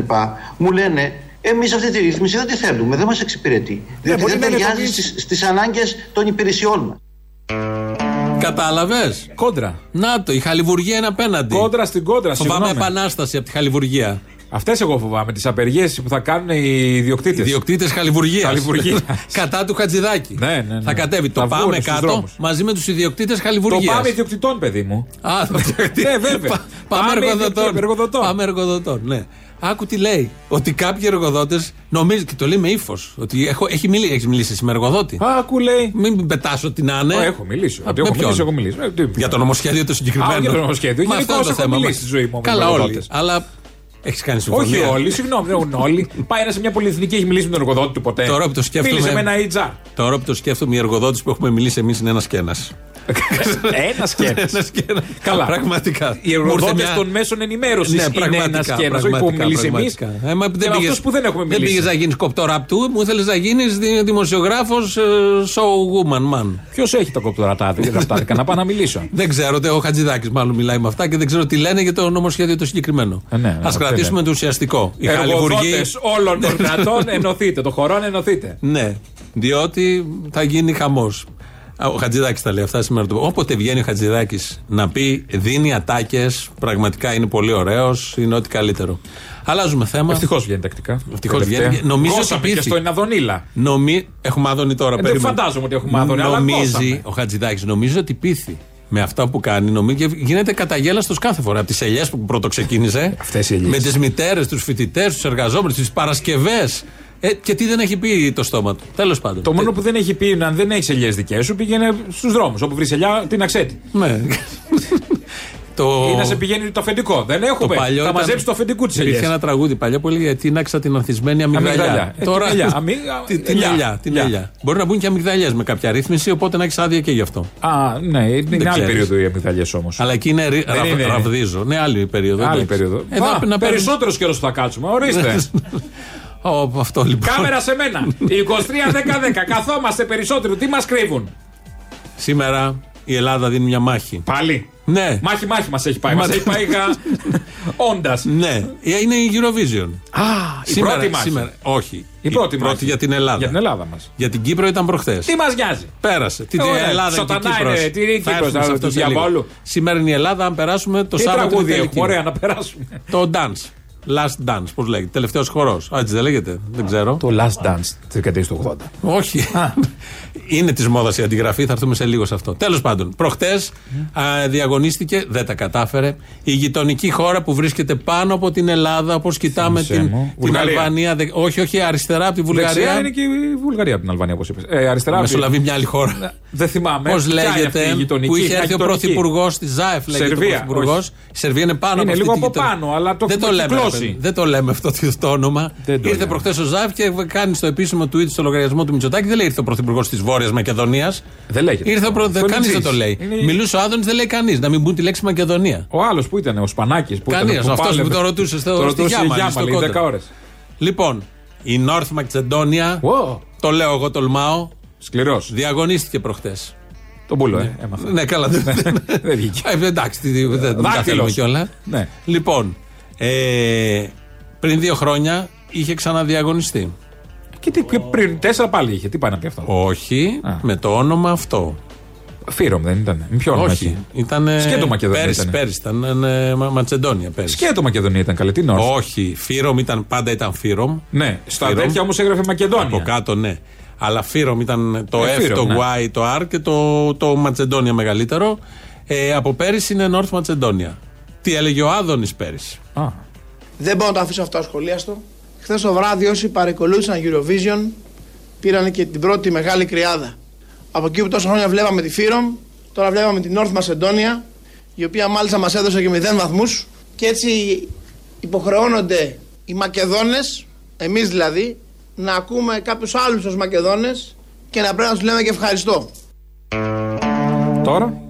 Μου λένε εμείς αυτή τη ρύθμιση δεν τη θέλουμε, δεν μας εξυπηρετεί. Διότι μπορεί δεν να είναι ταιριάζει τομείς- στις, στις ανάγκες των υπηρεσιών μας. Κατάλαβες; Κόντρα. Να το, η χαλιβουργία είναι απέναντι. Κόντρα στην κόντρα, Φοβάμαι συγγνώμη. επανάσταση από τη χαλιβουργία. Αυτές εγώ φοβάμαι, τις απεργίες που θα κάνουν οι ιδιοκτήτες. Ιδιοκτήτες χαλιβουργίας. Χαλιβουργίας. Κατά του Χατζηδάκη. Ναι, ναι, ναι. Θα κατέβει. Θα το βγουν πάμε στους κάτω δρόμους. μαζί με τους ιδιοκτήτες Το χαλιβουργίας. πάμε ιδιοκτητών, παιδί μου. Α, το Ναι, βέβαια. Πα- Πάμε Πάμε εργοδοτών. εργοδοτών. Πάμε εργοδοτών, ναι. Άκου τι λέει. Ότι κάποιοι εργοδότες νομίζουν και το λέει με ύφος. Ότι έχω, έχει μιλήσει, έχεις μιλήσει εσύ με εργοδότη. Άκου λέει. Μην πετάσω την άνε. Ω, έχω μιλήσει. Α, Ότι με έχω ποιον; μιλήσει, έχω μιλήσει. Ε, τι- Για το νομοσχέδιο το συγκεκριμένο. Α, για το νομοσχέδιο. Μα Γενικώς αυτό είναι το έχω θέμα. μιλήσει μας. στη ζωή μου με Καλά όλοι. εργοδότες. Αλλά έχεις κάνει συμφωνία. Όχι όλοι, συγγνώμη, δεν έχουν όλοι. Πάει ένας σε μια πολυεθνική, έχει μιλήσει με τον εργοδότη του ποτέ. Τώρα που το σκέφτομαι- Μίλησε με ένα HR. Τώρα που το σκέφτομαι, οι εργοδότες που έχουμε μιλήσει εμείς είναι ένας και ένας. Ένας σκέφτεσαι. Ένας και ένα. Καλά. Πραγματικά. Οι Μου ήρθε εργοδότε μια- των μέσων ενημέρωσης Ναι, είναι πραγματικά. ένα σκέφτεσαι. Όχι που πραγματικά, έχουμε μιλήσει εμείς. πραγματικά. Ε, μα Και δεν με πήγες- αυτούς που δεν έχουμε Δεν πήγες μιλήσει. να γίνεις κοπτοραπτού, μου ήθελες να γίνεις δημοσιογράφος show woman man. Ποιος έχει τα κοπτορατάδικα να πάω να μιλήσω. Δεν ξέρω, ο Χατζηδάκης μάλλον μιλάει με αυτά και δεν ξέρω τι λένε για το νομοσχέδιο το συγκεκριμένο. Ε, ναι, Α αυτό κρατήσουμε είναι. το ουσιαστικό. Οι χαλιβουργοί. Εργοδότε όλων των κρατών ενωθείτε. Το χωρών ενωθείτε. Ναι, διότι θα γίνει χαμός. Ο Χατζηδάκης τα λέει αυτά σήμερα. το- Όποτε βγαίνει ο Χατζηδάκης να πει δίνει ατάκες, πραγματικά είναι πολύ ωραίος, είναι ό,τι καλύτερο. Αλλάζουμε θέμα. Ευτυχώς βγαίνει τακτικά. Ευτυχώς Τελευταία. βγαίνει. Νομίζω Γώσαμε ότι και πείθει. στο Εναδονίλα. Νομι... Έχουμε άδωνη τώρα. Ε, δεν περίμενε. φαντάζομαι ότι έχουμε άδωνη, αλλά Νομίζει δώσαμε. ο Χατζηδάκης, νομίζω ότι πείθει με αυτά που κάνει. Νομίζω, και γίνεται καταγέλαστος κάθε φορά. Από τις ελιές που πρώτο ξεκίνησε. Αυτές οι ελιές. Με τις μητέρες, τους φοιτητές, τους εργαζόμενους, τις Παρασκευές. Ε, και τι δεν έχει πει το στόμα του. Τέλος πάντων. Το μόνο που δεν έχει πει είναι αν δεν έχεις ελιές δικές σου, πήγαινε στους δρόμους. Όπου βρεις ελιά, την αξέτη. Ναι. το... Ή να σε πηγαίνει το αφεντικό. Δεν έχουμε. παλιό Θα ήταν- μαζέψει το αφεντικού της Υπήρχε ελιά. ένα τραγούδι παλιά που έλεγε Τίναξα την ανθισμένη αμυγδαλιά. Αμυγδαλιά. Ε, Τώρα. την ελιά. Αμύ- Τι- Την ελιά. ελιά. Την Ελιά. ελιά. Μπορεί να μπουν και αμυγδαλιές με κάποια ρύθμιση, οπότε να έχεις άδεια και γι' αυτό. Α, ναι, είναι άλλη ξέρεις. περίοδο οι αμυγδαλιές όμως. Αλλά εκεί είναι, ρι- Δεν ρα- είναι. ραβδίζω. Ναι, άλλη περίοδο. Άλλη εντάξει. περίοδο. Εδώ Α, να παίρνουμε- Περισσότερος καιρός που θα κάτσουμε. Ορίστε. Ω, αυτό λοιπόν. Κάμερα σε μένα. 23-10-10. Καθόμαστε περισσότερο. Τι μας κρύβουν; Σήμερα η Ελλάδα δίνει μια μάχη. Πάλι; Ναι. Μάχη, μάχη μας έχει πάει. Μας Μα- έχει πάει γα... όντας. Ναι, είναι η Eurovision. Α, η πρώτη μάχη. σήμερα, όχι. Η πρώτη μάχη. για την Ελλάδα. Για την Ελλάδα μας. Για την Κύπρο ήταν προχθές. Τι μας νοιάζει; Πέρασε. Την Ε, ωραία. Ελλάδα και Σωτανά Κύπρος. είναι, τι είναι η Θα Κύπρος, έρθουμε σε θα- αυτό του σε λίγο. διαβόλου. Σήμερα είναι η Ελλάδα, αν περάσουμε το Τι Σάββατο. τραγούδι την έχουμε. τελική. Ωραία, να περάσουμε. Το dance. Last dance, πώς λέγεται. Τελευταίος χορός. Έτσι δεν λέγεται. Δεν ξέρω. Το Last Dance της δεκαετίας του 80. Όχι. Είναι της μόδας η αντιγραφή, θα έρθουμε σε λίγο σε αυτό. Τέλος πάντων, προχτές διαγωνίστηκε, δεν τα κατάφερε, η γειτονική χώρα που βρίσκεται πάνω από την Ελλάδα, όπως κοιτάμε Θύμισέ την, μου. την Βουλγαρία. Αλβανία. δε- όχι, όχι, αριστερά από τη Δεξιά Βουλγαρία. είναι και η Βουλγαρία από την Αλβανία, όπως είπες. Ε, αριστερά. από τη- Μεσολαβεί μια άλλη χώρα. Δεν θυμάμαι. Πώς Ποια είναι αυτή η λέγεται, γειτονική, που είχε μια έρθει ο γειτονική. πρωθυπουργός της ΖΑΕΦ, λέγεται Σερβία, ο πρωθυπουργός. όχι. Η Σερβία είναι πάνω Είναι από αυτή λίγο τη από γειτονική. πάνω, αλλά το δεν έχουμε το, λέμε, κυκλώσει. ρε παιδί. δεν το λέμε αυτό το- το όνομα. Δεν το ήρθε λέμε. προχθές ο ΖΑΕΦ και κάνει στο επίσημο tweet στο λογαριασμό του Μητσοτάκη. Δεν λέει ήρθε ο πρωθυπουργός της Βόρειας Μακεδονίας. Δεν λέγεται. Ήρθε ο προ... Αυτό είναι Κανείς δεν τζις. το λέει. Είναι- Μιλούσε ο Άδωνης, δεν λέει κανείς. Να μην μπουν τη λέξη Μακεδονία. Ο άλλος που ήταν, ο Σπανάκης. Κανείς, αυτός που το ρωτούσε στο- στη ρωτούσε Γιάμαλη, η στο Γιάμαλη, κόντρα. 10 ώρε. Λοιπόν, η North Macedonia, Wow. το λέω εγώ, τολμάω, Σκληρός. διαγωνίστηκε προχθές. Τον πούλο, ε. Έμαθα. Ναι, καλά. δεν- Δεν βγήκε. Ε, εντάξει, τι- δεν δεν τα Δάκτυλος. θέλουμε κιόλα. Ναι. Λοιπόν, ε, πριν δύο χρόνια είχε ξαναδιαγωνιστεί. Και τι, και πριν τέσσερα πάλι είχε. Τι πάει να πει αυτό; Όχι, με το όνομα αυτό. Φύρομ δεν ήταν. Με ποιο όνομα Όχι. είχε; Ήταν. Σκέτο Μακεδονία Πέρυσι, ήταν. πέρυσι ήταν ε, Μα- Ματσεντόνια. Πέρυσι. Σκέτο Μακεδονία ήταν καλή. Τι νόημα. Όχι, Φύρομ ήταν, πάντα ήταν Φύρομ. Ναι, στα Φύρομ. τέτοια όμως έγραφε Μακεδόνια. Από κάτω, ναι. Αλλά Φύρομ ήταν το Ε, F, Φύρομ, το ναι. Y, το R και το, το Ματσεντόνια μεγαλύτερο. Ε, από πέρυσι είναι North Ματσεντόνια. Τι έλεγε ο Άδωνης πέρυσι. Α. Δεν μπορώ να το αφήσω αυτό ασχολίαστο. Χθες το βράδυ, όσοι παρακολούθησαν Eurovision, πήραν και την πρώτη μεγάλη κρυάδα. Από εκεί που τόσα χρόνια βλέπαμε τη Φύρομ, τώρα βλέπαμε την North Macedonia, η οποία μάλιστα μας έδωσε και 0 βαθμούς. Και έτσι υποχρεώνονται οι Μακεδόνες, εμείς δηλαδή, να ακούμε κάποιους άλλους ω Μακεδόνες και να πρέπει να τους λέμε και ευχαριστώ. Τώρα;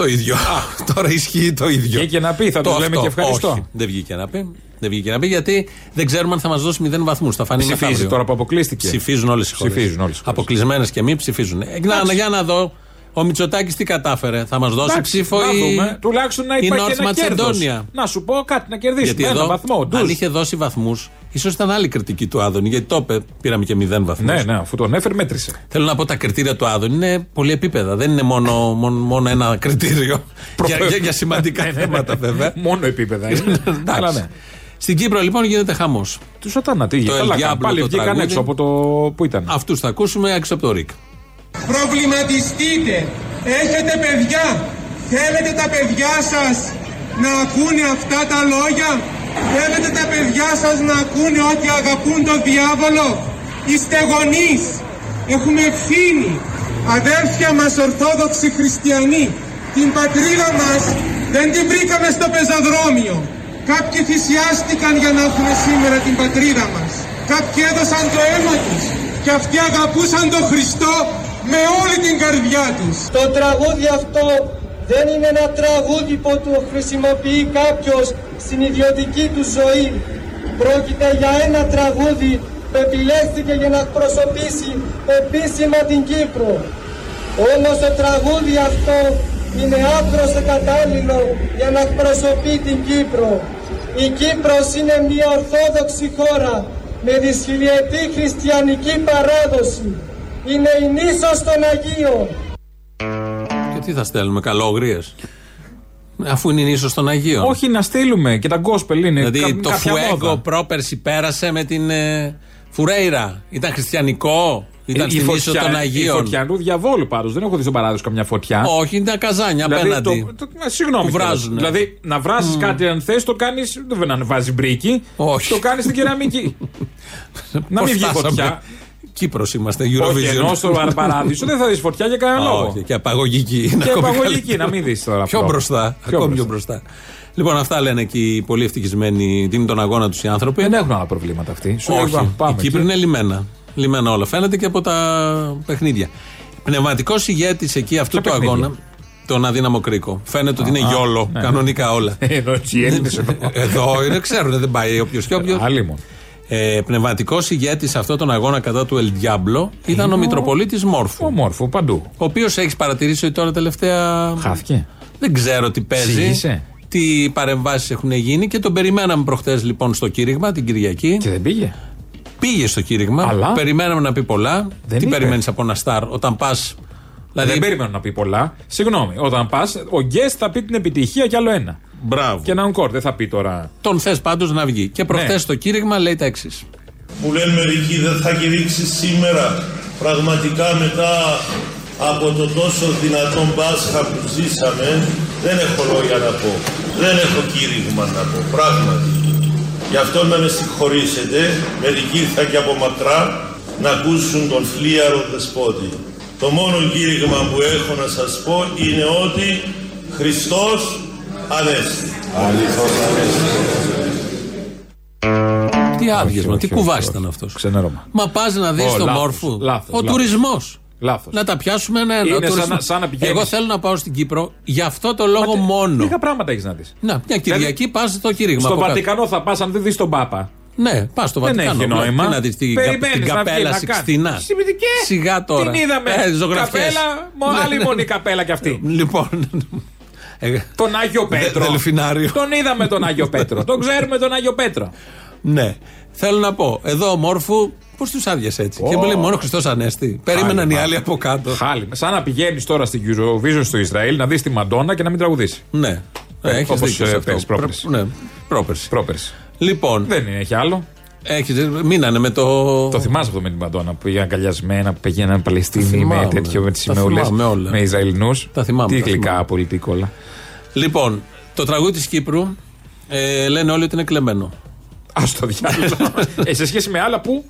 Το ίδιο. Τώρα ισχύει το ίδιο. Βγήκε να πει, θα Το τους λέμε αυτό. και ευχαριστώ. Όχι, δεν βγήκε να πει. Δεν βγήκε να πει γιατί δεν ξέρουμε αν θα μας δώσει 0 βαθμούς. Θα φανεί Ψηφίζει μεθαύριο. τώρα που αποκλείστηκε. Ψηφίζουν όλες οι χώρες. Ψηφίζουν όλες οι χώρες. Αποκλεισμένες και μη ψηφίζουν. Ε, να, για να δω. Ο Μητσοτάκης τι κατάφερε. Θα μας δώσει Εντάξει, ψήφο να η. δούμε. Τουλάχιστον να η υπάρχει North ένα κέρδος. Macedonia. Να σου πω κάτι, να κερδίσουμε Γιατί ένα εδώ, βαθμό. αν ντους. είχε δώσει βαθμούς, ίσως ήταν άλλη κριτική του Άδωνη. Γιατί το είπε, πήραμε και 0 βαθμούς. Ναι, ναι, αφού τον έφερε, μέτρησε. Θέλω να πω τα κριτήρια του Άδωνη είναι πολύ επίπεδα. Δεν είναι μόνο, μόνο, μόνο ένα κριτήριο. για, για, για σημαντικά θέματα βέβαια. Μόνο επίπεδα είναι. Εντάξει. Αλλά ναι. Στην Κύπρο λοιπόν γίνεται χαμός. Του σατάνα, τι Το γίνεται. Καλά El κάνουν. Diablo, Πάλι το βγήκαν τραγούδι. έξω από το. Πού ήταν. Αυτούς θα ακούσουμε έξω από το ΡΙΚ. Προβληματιστείτε. Έχετε παιδιά. Θέλετε τα παιδιά σας να ακούνε αυτά τα λόγια; Θέλετε τα παιδιά σας να ακούνε ότι αγαπούν τον διάβολο; Είστε γονείς. Έχουμε ευθύνη. Αδέρφια μας Ορθόδοξοι Χριστιανοί. Την πατρίδα μας δεν την βρήκαμε στο πεζαδρόμιο. Κάποιοι θυσιάστηκαν για να έχουμε σήμερα την πατρίδα μας. Κάποιοι έδωσαν το αίμα τους. Και αυτοί αγαπούσαν τον Χριστό με όλη την καρδιά τους. Το τραγούδι αυτό δεν είναι ένα τραγούδι που το χρησιμοποιεί κάποιος στην ιδιωτική του ζωή. Πρόκειται για ένα τραγούδι που επιλέχθηκε για να εκπροσωπήσει επίσημα την Κύπρο. Όμως το τραγούδι αυτό είναι άκρος κατάλληλο για να εκπροσωπεί την Κύπρο. Η Κύπρος είναι μια ορθόδοξη χώρα με δυσχυλιετή χριστιανική παράδοση. Είναι η νήσος των Αγίων. Και τι θα στέλνουμε, καλόγριες; Αφού είναι ίσω των Αγίων. Όχι να στείλουμε και τα γκόσπελ είναι. Δηλαδή κα- το κάποια Φουέγκο μόδα. πρόπερση πέρασε με την ε, Φουρέιρα. Ήταν χριστιανικό. Ήταν η στην ίσο φωτιά- των Η Αγίων. φωτιανού διαβόλου πάντω. Δεν έχω δει στον παράδεισο καμιά φωτιά. Όχι, ήταν καζάνια Δηλαδή, απέναντι. το- το- ε, συγγνώμη. Που κιόλας. βράζουνε. Δηλαδή, να βράσει κάτι αν θες, το κάνει. Δεν να βάζει μπρίκι. Όχι. Το κάνεις στην κεραμική. να Πώς μην βγει φτάσαμε; φωτιά. Κύπρος είμαστε, Όχι, Eurovision. ενώ στο παράδεισο δεν θα δεις φωτιά για κανένα λόγο. Όχι, και απαγωγική. είναι Και ακόμη επαγωγική, καλύτερο. να μην δεις τώρα. Πιο αυτό. μπροστά. Πιο ακόμη πιο μπροστά. Λοιπόν, αυτά λένε εκεί οι πολύ ευτυχισμένοι. Δίνουν τον αγώνα τους οι άνθρωποι. Δεν έχουν άλλα προβλήματα αυτοί. Σου λέει, Όχι. «Βα, πάμε η Κύπρη εκεί». είναι λιμένα. Λιμένα όλα. Φαίνεται και από τα παιχνίδια. Πνευματικός ηγέτης εκεί αυτού Ποια του παιχνίδια; αγώνα. Τον αδύναμο κρίκο. Φαίνεται ότι είναι Α, γιόλο. ναι. Κανονικά όλα. Εδώ οι Έλληνες εδώ. Εδώ είναι, ξέρουν, δεν πάει όποιος και όποιος. Άλλη μόνο. Ε, Πνευματικός ηγέτης σε αυτόν τον αγώνα κατά του El Diablo ήταν ο Μητροπολίτης Μόρφου. Ο Μόρφου, παντού. Ο οποίος έχεις παρατηρήσει ότι τώρα τελευταία. Χάθηκε. Δεν ξέρω τι παίζει. Ζήγησε. Τι παρεμβάσεις έχουν γίνει και τον περιμέναμε προχθέ λοιπόν στο κήρυγμα την Κυριακή. Και δεν πήγε. Πήγε στο κήρυγμα. Αλλά; Περιμέναμε να πει πολλά. Δεν τι είπε. περιμένεις από ένα στάρ όταν πας. Δηλαδή. Δεν περιμένω να πει πολλά. Συγγνώμη, όταν πας, ο guest θα πει την επιτυχία κι άλλο ένα. Μπράβο. Και ένα encore, δεν θα πει τώρα. Τον θες πάντως να βγει. Και προχθές Ναι. στο κήρυγμα λέει τα εξής. Μου λένε μερικοί δεν θα κηρύξει σήμερα πραγματικά μετά από το τόσο δυνατό Πάσχα που ζήσαμε δεν έχω λόγια να πω δεν έχω κήρυγμα να πω πράγματι γι' αυτό να με συγχωρήσετε μερικοί ήρθαν και από μακρά να ακούσουν τον φλίαρο δεσπότη το μόνο κήρυγμα που έχω να σας πω είναι ότι Χριστός Ανέστη Αληθώς Τι άδειασμα, τι όχι, κουβά όχι, ήταν όχι. αυτός. Ξενέρωμα. Μα πας να δεις Ω, τον λάθος, Μόρφου. λάθος, Ο λάθος. τουρισμός. Λάθος. Να τα πιάσουμε ένα-ένα. Είναι Ο σαν τουρισμός. να- σαν να πηγαίνεις- Εγώ θέλω να πάω στην Κύπρο για αυτό το λόγο μόνο. Λίγα πράγματα έχεις να δεις. Να, μια Κυριακή πας στο κήρυγμα. Στο από κάτω. Βατικανό θα πας αν δεν δεις τον Πάπα. Ναι, πας στο Δεν Βατικανό. έχει νόημα. Τι να δεις την, Περιμένεις την να βγει καπέλα να Σιξτίνα. κάνεις. Σημαντική. Σιγά τώρα. Την είδαμε. Ε, ζωγραφιές. Καπέλα, μο- άλλη Ναι, μόνο ναι. η καπέλα κι αυτή. Λοιπόν. Ε, Τον Άγιο Πέτρο. Δελφινάριο. Τον είδαμε τον Άγιο Πέτρο. τον ξέρουμε τον Άγιο Πέτρο. Ναι. Θέλω να πω, εδώ ο Μόρφου, πώς τους άδειασε έτσι; Και μου λέει μόνο Χριστός Ανέστη. Περίμεναν οι άλλοι από κάτω. Χάλι. Σαν να πηγαίνεις τώρα στην Eurovision στο Ισραήλ να δεις τη Μαντόνα και να μην τραγουδήσεις. Ναι. Ε, Έχεις όπως, δίκιο. ε, σε αυτό. πέρυσι, πρόπερσι. Προ- Ναι, πρόπερση. Πρόπερση. Λοιπόν, Δεν είναι, έχει άλλο. Έχεις, μείνανε με το. Το θυμάσαι αυτό με την Μαντόνα που πήγαν αγκαλιασμένα, που πήγαιναν Παλαιστίνοι Τα με θυμάμαι. τέτοιο με τις Τα σημαούλε. θυμάμαι όλα. Με Ισραηλινούς. Τα θυμάμαι, Τι τα γλυκά θυμάμαι. πολιτικόλα. Λοιπόν, το τραγούδι της Κύπρου ε, λένε όλοι ότι είναι κλεμμένο. Α το διάλογο. ε, σε σχέση με άλλα που,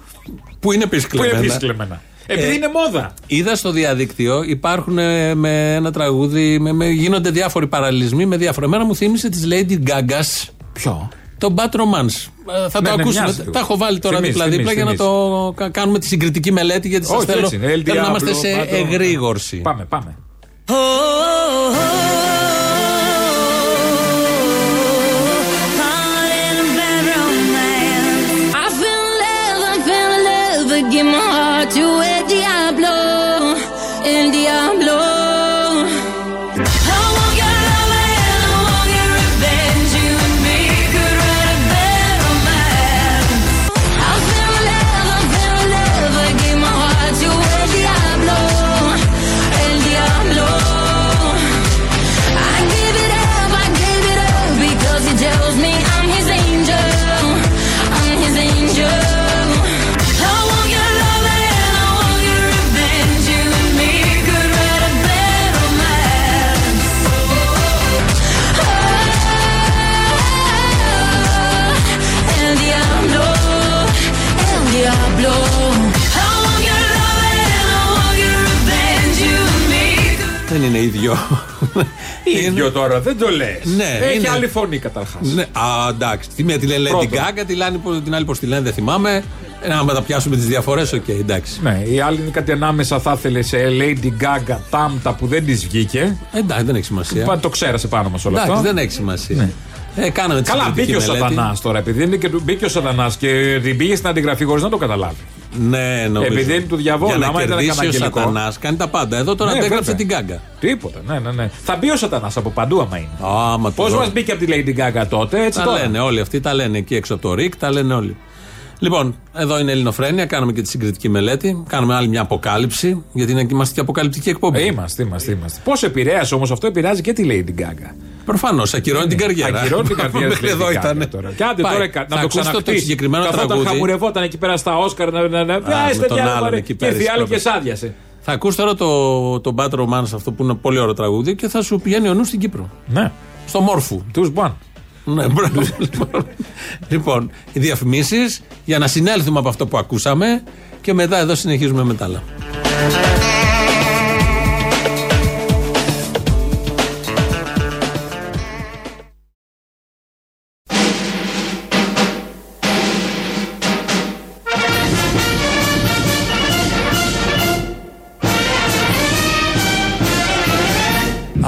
Που είναι επίση που είναι κλεμμένα. επίση κλεμμένα. Επειδή Ε, είναι μόδα. Είδα στο διαδίκτυο υπάρχουν ε, με ένα τραγούδι, με, με- γίνονται διάφοροι παραλληλισμοί με διάφορα. Εμένα μου θύμισε της Lady Gaga. Ποιο; Το Bad Romance. Ε, θα Ναι, το ναι, ακούσουμε. μοιάζει λίγο. Τα έχω βάλει τώρα Θυμίζει, δίπλα-δίπλα για να θυμίζει, το κα- κάνουμε τη συγκριτική μελέτη γιατί σα Όχι, θέλω, έτσι είναι. El θέλω να Diablo, είμαστε σε Bad Romance. εγρήγορση. Πάμε, πάμε. I feel love, I feel love, but give my ίδιο. ίδιο τώρα, δεν το λες. Ναι, Έχει είναι. άλλη φωνή καταρχάς. Ναι, α, εντάξει. Τη μία τη λένε Lady Πρώτον. Gaga, τη λένε, την άλλη πώ τη λένε, δεν θυμάμαι. Ε, Να τα πιάσουμε τις διαφορές, οκ, εντάξει. Ναι, η άλλη είναι κάτι ανάμεσα, θα ήθελε σε Lady Gaga Τάμτα που δεν της βγήκε. Εντάξει, δεν έχει σημασία. Πα- Το ξέρασε πάνω μας όλο Εντάξει, αυτό. δεν έχει σημασία. Ε, κάναμε τη Καλά, συγκριτική μπήκε ο μελέτη. Σατανάς τώρα, επειδή είναι και του- μπήκε ο Σατανάς και την πήγε στην αντιγραφή χωρίς να το καταλάβει. Ναι, νομίζω. Επειδή είναι του διαβόλου, Για να άμα ήταν κερδίσει ο αγγελικό. Σατανάς, κάνει τα πάντα. Εδώ τώρα Ναι, αντέγραψε βέβαια. την Γκάγκα. Τίποτα, ναι, ναι, ναι. Θα μπει ο Σατανάς από παντού, άμα είναι. Άμα Πώς το μας μπήκε από τη Lady Gaga τότε, έτσι Τα τώρα; λένε όλοι αυτοί, τα λένε εκεί έξω από το ΡΙΚ, τα λένε όλοι. Λοιπόν, εδώ είναι η Ελληνοφρένεια, κάναμε και τη συγκριτική μελέτη. Κάνουμε άλλη μια αποκάλυψη, γιατί είναι, είμαστε και αποκαλυπτική εκπομπή. Ε, είμαστε, είμαστε, είμαστε. Πώς επηρέασε όμως αυτό, επηρεάζει και τη Lady Gaga. Προφανώς, ακυρώνει την καριέρα. Ακυρώνει την καριέρα της Μέχρι Lady εδώ Gaga ήταν. τώρα. Και άντε Πάει. τώρα κα- Θα να το ακούσετε ξαναχτίσει. το συγκεκριμένο Καθόταν τραγούδι. χαμουρευόταν εκεί πέρα στα Όσκαρ να, να, να, Α, να, με τον άλλον εκεί και πέρα ήρθε η άλλη στις και σάδιασε. Θα ακούς τώρα το, το Bad Romance αυτό που είναι πολύ ωραίο τραγούδι και θα σου πηγαίνει ο νους στην Κύπρο. Ναι. Στο Μόρφου. Τους μπαν. Ναι, μπράβο. λοιπόν, λοιπόν, οι διαφημίσεις για να συνέλθουμε από αυτό που ακούσαμε και μετά εδώ συνεχίζουμε με τα άλλα.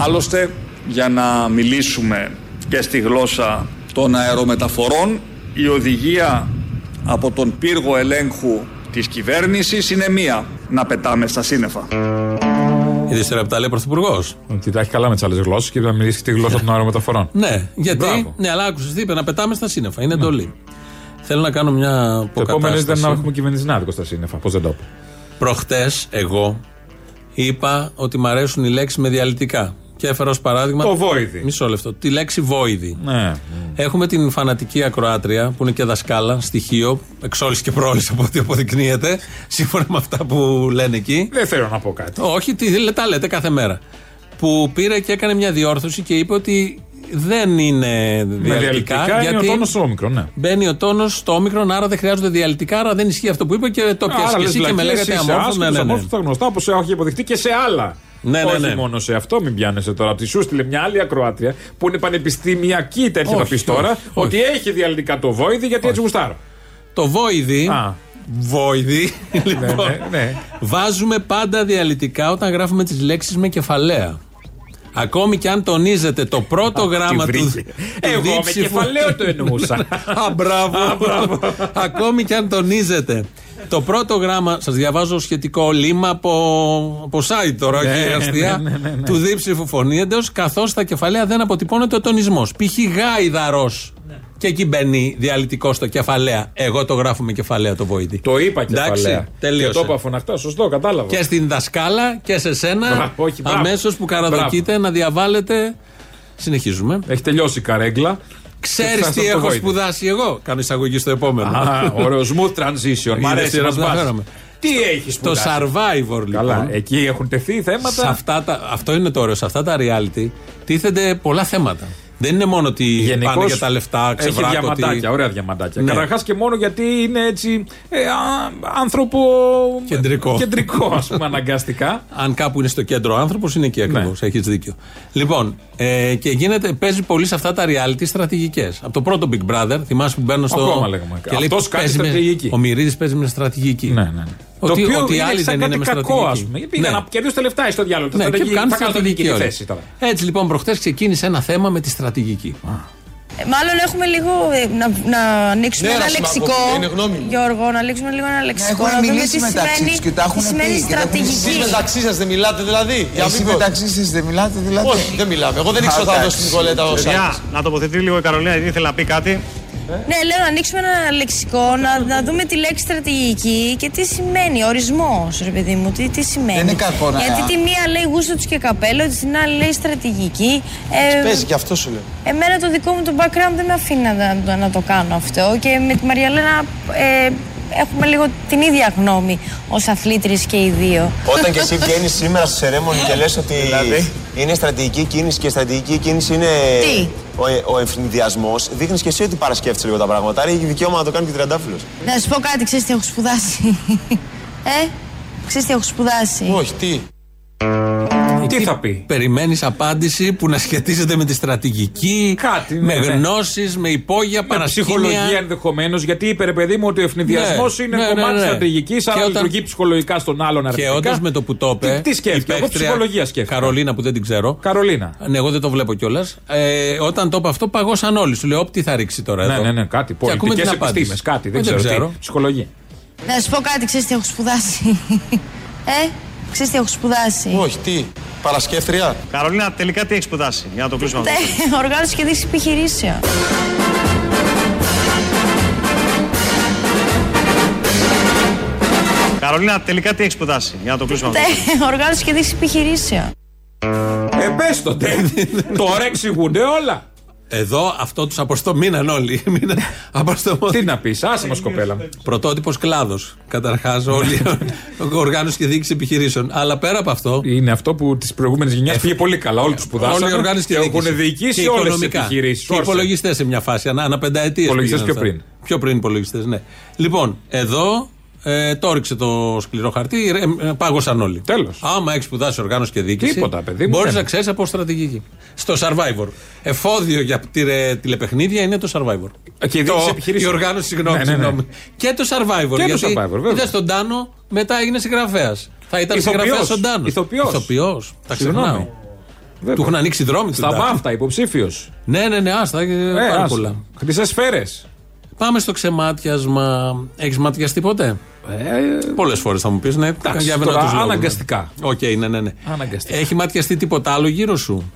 Άλλωστε, για να μιλήσουμε και στη γλώσσα των αερομεταφορών, η οδηγία από τον πύργο ελέγχου της κυβέρνησης είναι μία, να πετάμε στα σύννεφα. Είδες τώρα που τα λέει ο Πρωθυπουργός; Ότι τα έχει καλά με τις άλλες γλώσσες και να μιλήσει και τη γλώσσα των αερομεταφορών. Ναι, γιατί; Μπράβο. Ναι, αλλά άκουσες τι είπε, να πετάμε στα σύννεφα. Είναι εντολή. Θέλω να κάνω μια Το επόμενο ήταν αποκατάσταση. να έχουμε κυβερνησινάδικο στα σύννεφα. Πώς δεν το είπα. Προχτές, εγώ είπα ότι μ' αρέσουν οι λέξεις με διαλυτικά. Και έφερα ως παράδειγμα. Το βόηδη. Μισό λεπτό. Τη λέξη βόηδη. Ναι. Έχουμε την φανατική ακροάτρια που είναι και δασκάλα, στοιχείο, εξ και πρόλη από ό,τι αποδεικνύεται, σύμφωνα με αυτά που λένε εκεί. Δεν θέλω να πω κάτι. Όχι, τι, τα λέτε κάθε μέρα. Που πήρε και έκανε μια διόρθωση και είπε ότι δεν είναι Με διαλυτικά. διαλυτικά είναι ο τόνος του όμικρον, ναι. Μπαίνει ο τόνος στο όμικρον, άρα δεν χρειάζονται διαλυτικά, άρα δεν ισχύει αυτό που είπε και το πιάσει Άρα και λες εσύ και με βλακίες, λέγατε είσαι αμόρφο. Ναι, άσχετος, ναι, ναι. αμόρφος, τα γνωστά όπως έχει αποδειχτεί και σε άλλα. Ναι, ναι, Όχι ναι. μόνο σε αυτό, μην πιάνεσαι τώρα. Τη σου στείλε μια άλλη ακροάτρια που είναι πανεπιστημιακή τέτοια θα Όχι, πεις τώρα. όχι, ότι έχει διαλυτικά το βόηδη γιατί έτσι γουστάρω. Το βόηδη. Α. Βόηδη. λοιπόν, ναι, ναι. Βάζουμε πάντα διαλυτικά όταν γράφουμε τις λέξεις με κεφαλαία. Ακόμη και αν τονίζετε το πρώτο γράμμα Τι του, βρήκε. του Εγώ με δίψηφου- κεφαλαίο το εννοούσα. Α, μπράβο. Ακόμη και αν τονίζετε το πρώτο γράμμα, σας διαβάζω σχετικό λίμα από, από site τώρα, Ναι, όχι αστεία, ναι, ναι, ναι, ναι. του δίψηφου φωνήεντο, καθώς στα κεφαλαία δεν αποτυπώνεται ο τονισμός. Π.χ. γάιδαρος. Και εκεί μπαίνει διαλυτικό στο κεφαλαία. Εγώ το γράφω με κεφαλαία το βοήτη. Το είπα και Εντάξει, παλαιά. τελείωσε. Και το είπα φωναχτά. Σωστό, κατάλαβα. Και στην δασκάλα και σε σένα. Μπράβο, όχι, μπράβο. Αμέσως που καραδοκείτε να διαβάλλετε. Συνεχίζουμε. Έχει τελειώσει η καρέγκλα. Ξέρεις Και τι φτάσαμε στο έχω Void. σπουδάσει εγώ; Κάνω εισαγωγή στο επόμενο. Α, ωραίος smooth transition. Μ' αρέσει Είδες, να μας σπάσεις. αναφέραμε. Τι έχει Το survivor λοιπόν. Καλά, εκεί έχουν τεθεί Σε θέματα. αυτά τα, αυτό είναι το ωραίο. Σε αυτά τα reality τίθενται πολλά θέματα. Δεν είναι μόνο ότι Γενικώς πάνε για τα λεφτά, Έχει ξεβράκωτοι. διαμαντάκια, ωραία διαμαντάκια. Ναι. Καταρχάς και μόνο γιατί είναι έτσι ε, α, άνθρωπο. Κεντρικό. Κεντρικό, ας πούμε, αναγκαστικά. Αν κάπου είναι στο κέντρο ο άνθρωπος, είναι εκεί ακριβώς. Έχεις δίκιο. Λοιπόν, ε, και γίνεται, παίζει πολύ σε αυτά τα reality στρατηγικές. Από το πρώτο Big Brother, θυμάσαι που μπαίνω στο. Ακόμα λέγαμε. Και λέει, Αυτός κάνει παίζει με- στρατηγική. Ο Μυρίδης παίζει με στρατηγική. Ναι, ναι. Ναι. Ότι, το οποίο ότι οι είναι άλλοι σαν δεν είναι κάτι με κακό, στρατηγική. ας πούμε. Πήγα Ναι. να κερδίσω τα λεφτά στο διάλογο. Ναι, και κάνουν θα κάνω την στρατηγική δική όλοι. θέση τώρα. Έτσι λοιπόν, προχθές ξεκίνησε ένα θέμα με τη στρατηγική. Ε, Μάλλον έχουμε λίγο ε, να, να ανοίξουμε Ναι, ένα Ρασιμάκο, λεξικό. είναι γνώμη μου. Γιώργο, να ανοίξουμε λίγο ένα λεξικό. έχουν να δούμε μιλήσει τι μεταξύ σημαίνει, τους και τα τι έχουν σημαίνει πει και τα έχουν στρατηγική. Εσείς μεταξύ σας δεν μιλάτε δηλαδή; Για Εσείς μήπως. μεταξύ σας δεν μιλάτε δηλαδή; Όχι, δεν μιλάμε. Εγώ δεν ήξερα ότι θα δώσει την Νικολέτα ο Παιδιά, Σάκης. να τοποθετεί λίγο η Καρολίνα, γιατί ήθελα να πει κάτι. Ναι, λέω να ανοίξουμε ένα λεξικό, να, να δούμε τη λέξη στρατηγική και τι σημαίνει, ορισμός, ρε παιδί μου, τι, τι σημαίνει. Δεν είναι κακό να- Γιατί τη μία λέει γούστο τους και καπέλο, την άλλη λέει στρατηγική. Ε, Παίζει και αυτό σου λέω. Εμένα το δικό μου το background δεν με αφήνει να, να, να το κάνω αυτό και με τη Μαριαλένα ε, έχουμε λίγο την ίδια γνώμη ως αθλήτρες και οι δύο. Όταν και εσύ βγαίνεις σήμερα στο σερέμονι και λες ότι είναι στρατηγική κίνηση και η στρατηγική κίνηση είναι Τι; ο, ο ευνηδιασμός, δείχνεις και εσύ ότι παρασκέφτεσαι λίγο τα πράγματα. Άρα έχει δικαίωμα να το κάνει και τριαντάφυλλος. Να σου πω κάτι, ξέρεις τι έχω σπουδάσει; ε, ξέρεις τι έχω σπουδάσει; Όχι, τι; Τι θα πει; Περιμένεις απάντηση που να σχετίζεται με τη στρατηγική, Κάτι, με ναι, ναι. γνώσεις, με υπόγεια, Με παρασκήνια. ψυχολογία ενδεχομένως, γιατί είπε ρε παιδί μου ότι ο ευνηδιασμό Ναι, είναι ναι, κομμάτι ναι, ναι. στρατηγικής, Και άρα όταν- λειτουργεί ψυχολογικά στον άλλον Και αρνητικά. όντως με το που το είπε. Τι, τι σκέφτηκε, η εγώ παίκτρια ψυχολογία σκέφτηκα. Καρολίνα που δεν την ξέρω. Καρολίνα. Ναι, εγώ δεν το βλέπω κιόλας. Ε, όταν το είπε αυτό, παγώσαν όλοι. Σου λέω, «Όπ, τι θα ρίξει τώρα Ναι, εδώ. ναι, ναι, κάτι. Και ακούμε Πολιτικέ την απάντηση. επιστήμε, κάτι. Δεν Όχι, ξέρω. τι. Ψυχολογία. Να σου πω κάτι, ξέρεις τι έχω σπουδάσει. ε, ξέρεις τι έχω σπουδάσει; Όχι, τι. Παρασκεύτρια; Καρολίνα, τελικά τι έχεις σπουδάσει, για να το κλείσουμε αυτό. Ναι, Οργάνωση και δίκτυο επιχειρήσεων. Καρολίνα, τελικά τι έχεις σπουδάσει, για να το κλείσουμε αυτό. Ναι, Οργάνωση και δίκτυο επιχειρήσεων. Ε, πες το, ντε. Τώρα εξηγούνται όλα. Εδώ αυτό τους αποστομήναν όλοι. Μείναν αποστομώ- Τι να πεις, άσε μας κοπέλα. Πρωτότυπος κλάδος. Καταρχάς, όλοι. οργάνωσης και διοίκησης επιχειρήσεων. Αλλά πέρα από αυτό. Είναι αυτό που της προηγούμενης γενιάς πήγε πολύ καλά. Όλοι τους σπουδάσανε. Όλοι οι οργάνωση και, και διοίκησης. έχουν διοικήσει Και όλες τις οικονομικά. επιχειρήσεις. Και υπολογιστές σε μια φάση. Ανά, ανά πενταετίες. Υπολογιστές πιο πριν. Πιο πριν υπολογιστές, ναι. Λοιπόν, εδώ ε, το έριξε το σκληρό χαρτί, ε, ε, πάγωσαν όλοι. Τέλος. Άμα έχεις σπουδάσει οργάνωση και διοίκηση. Τίποτα, παιδί μου, Μπορείς δεν. να ξέρεις από στρατηγική. Στο Survivor. Εφόδιο για τηλε- τηλεπαιχνίδια είναι το Survivor. Ε, Και η το, διοίκηση η επιχειρήσεων. οργάνωση, συγγνώμη. Ναι, ναι, ναι. συγγνώμη. Και το Survivor. Και το γιατί Survivor, βέβαια. είδες τον Τάνο, μετά έγινε συγγραφέας. Θα ήταν Ηθοποιός. συγγραφέας στον Τάνος. Ηθοποιός. Ηθοποιός. Τα Συγγνώμη. ξεχνάω. Του έχουν ανοίξει δρόμοι Στα του Τάνο. βάφτα, υποψήφιος. Ναι, ναι, ναι, άστα. Ε, Ε, πάρα άστα. πολλά. Χρυσέ σφαίρες. Πάμε στο ξεμάτιασμα. Έχεις ματιαστεί ποτέ; Πολλές φορές θα μου πεις, ναι. εντάξει, για τώρα τους λόγους, ναι. αναγκαστικά. Οκ, ναι, ναι, ναι. Αναγκαστικά. Έχει ματιαστεί τίποτα άλλο γύρω σου;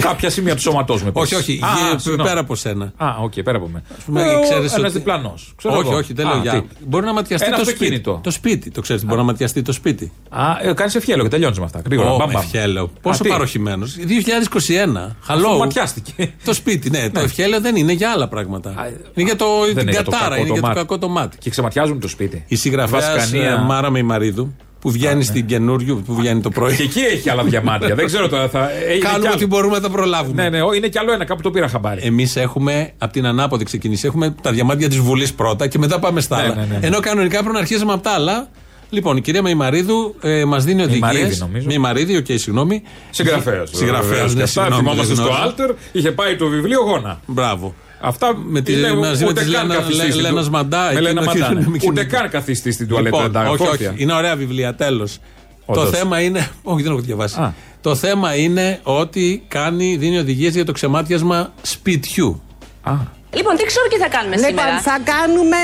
Κάποια σημεία του σώματός μου. όχι, όχι. Α, γύρω- συγγνώμη. πέρα από σένα. Α, οκ, πέρα από μένα. πούμε, Ε, ο- ξέρεις ένας ότι- διπλανός. Ξέρω όχι, εγώ. όχι, δεν Α, λέω για. τι. Μπορεί να ματιαστεί Ένα το σπίτι. αυτοκίνητο. Το σπίτι, το ξέρεις. Μπορεί να ματιαστεί το σπίτι. Α, ε, κάνεις ευχέλαιο και τελειώνεις με αυτά. Γρήγορα. Ω, μπαμ, με μπαμ. ευχέλαιο. Α, Πόσο τι; παροχημένος. 2021. Αφού Χαλό. ματιάστηκε. Το σπίτι, ναι. Το ευχέλαιο δεν είναι για άλλα πράγματα. Είναι για το, Δεν την είναι για το κατάρα, κακό είναι το για το μάτι. κακό το μάτι. Και ξεματιάζουν το σπίτι. Η συγγραφέα Βασκανία. Μάρα Μεϊμαρίδου που βγαίνει στην καινούριο που βγαίνει το πρωί. Και εκεί έχει άλλα διαμάντια. Δεν ξέρω τώρα. Θα... ε, είναι κι Κάνουμε άλλο. ό,τι μπορούμε να τα προλάβουμε. Ναι, ναι, ο, είναι κι άλλο ένα. Κάπου το πήρα χαμπάρι. Εμείς έχουμε από την ανάποδη ξεκινήσει. Έχουμε τα διαμάντια της Βουλής πρώτα και μετά πάμε στα Ναι, άλλα. ναι, ναι, ναι. Ενώ κανονικά πρέπει να αρχίσουμε από τα άλλα. Λοιπόν, η κυρία Μεϊμαρίδου ε, μας δίνει οδηγίες. Μεϊμαρίδη, νομίζω. Μεϊμαρίδη, οκ, συγγνώμη. Συγγραφέας. Συγγραφέας, ναι, συγγνώμη, Θυμόμαστε δεν στο γνώριζα. Alter, είχε πάει το βιβλίο γόνα. Μπράβο. Αυτά Με τη- είναι μαζί με ούτε τη καν Λένα- καθιστής Λέ- στην Λένας του- Μαντά, Με εκείνο Λένα να Μαντά, μην- ναι. μην Ούτε κοιμηθεί. καν καθιστής στην τουαλέτα. Λοιπόν, τα όχι, φώθια. όχι. Είναι ωραία βιβλία, τέλος. Το Όντως. θέμα είναι. Όχι, δεν έχω διαβάσει. Α. Το θέμα είναι ότι κάνει, δίνει οδηγίες για το ξεμάτιασμα σπιτιού. Α, Λοιπόν, τι ξέρω τι θα κάνουμε Λοιπόν, σήμερα. θα κάνουμε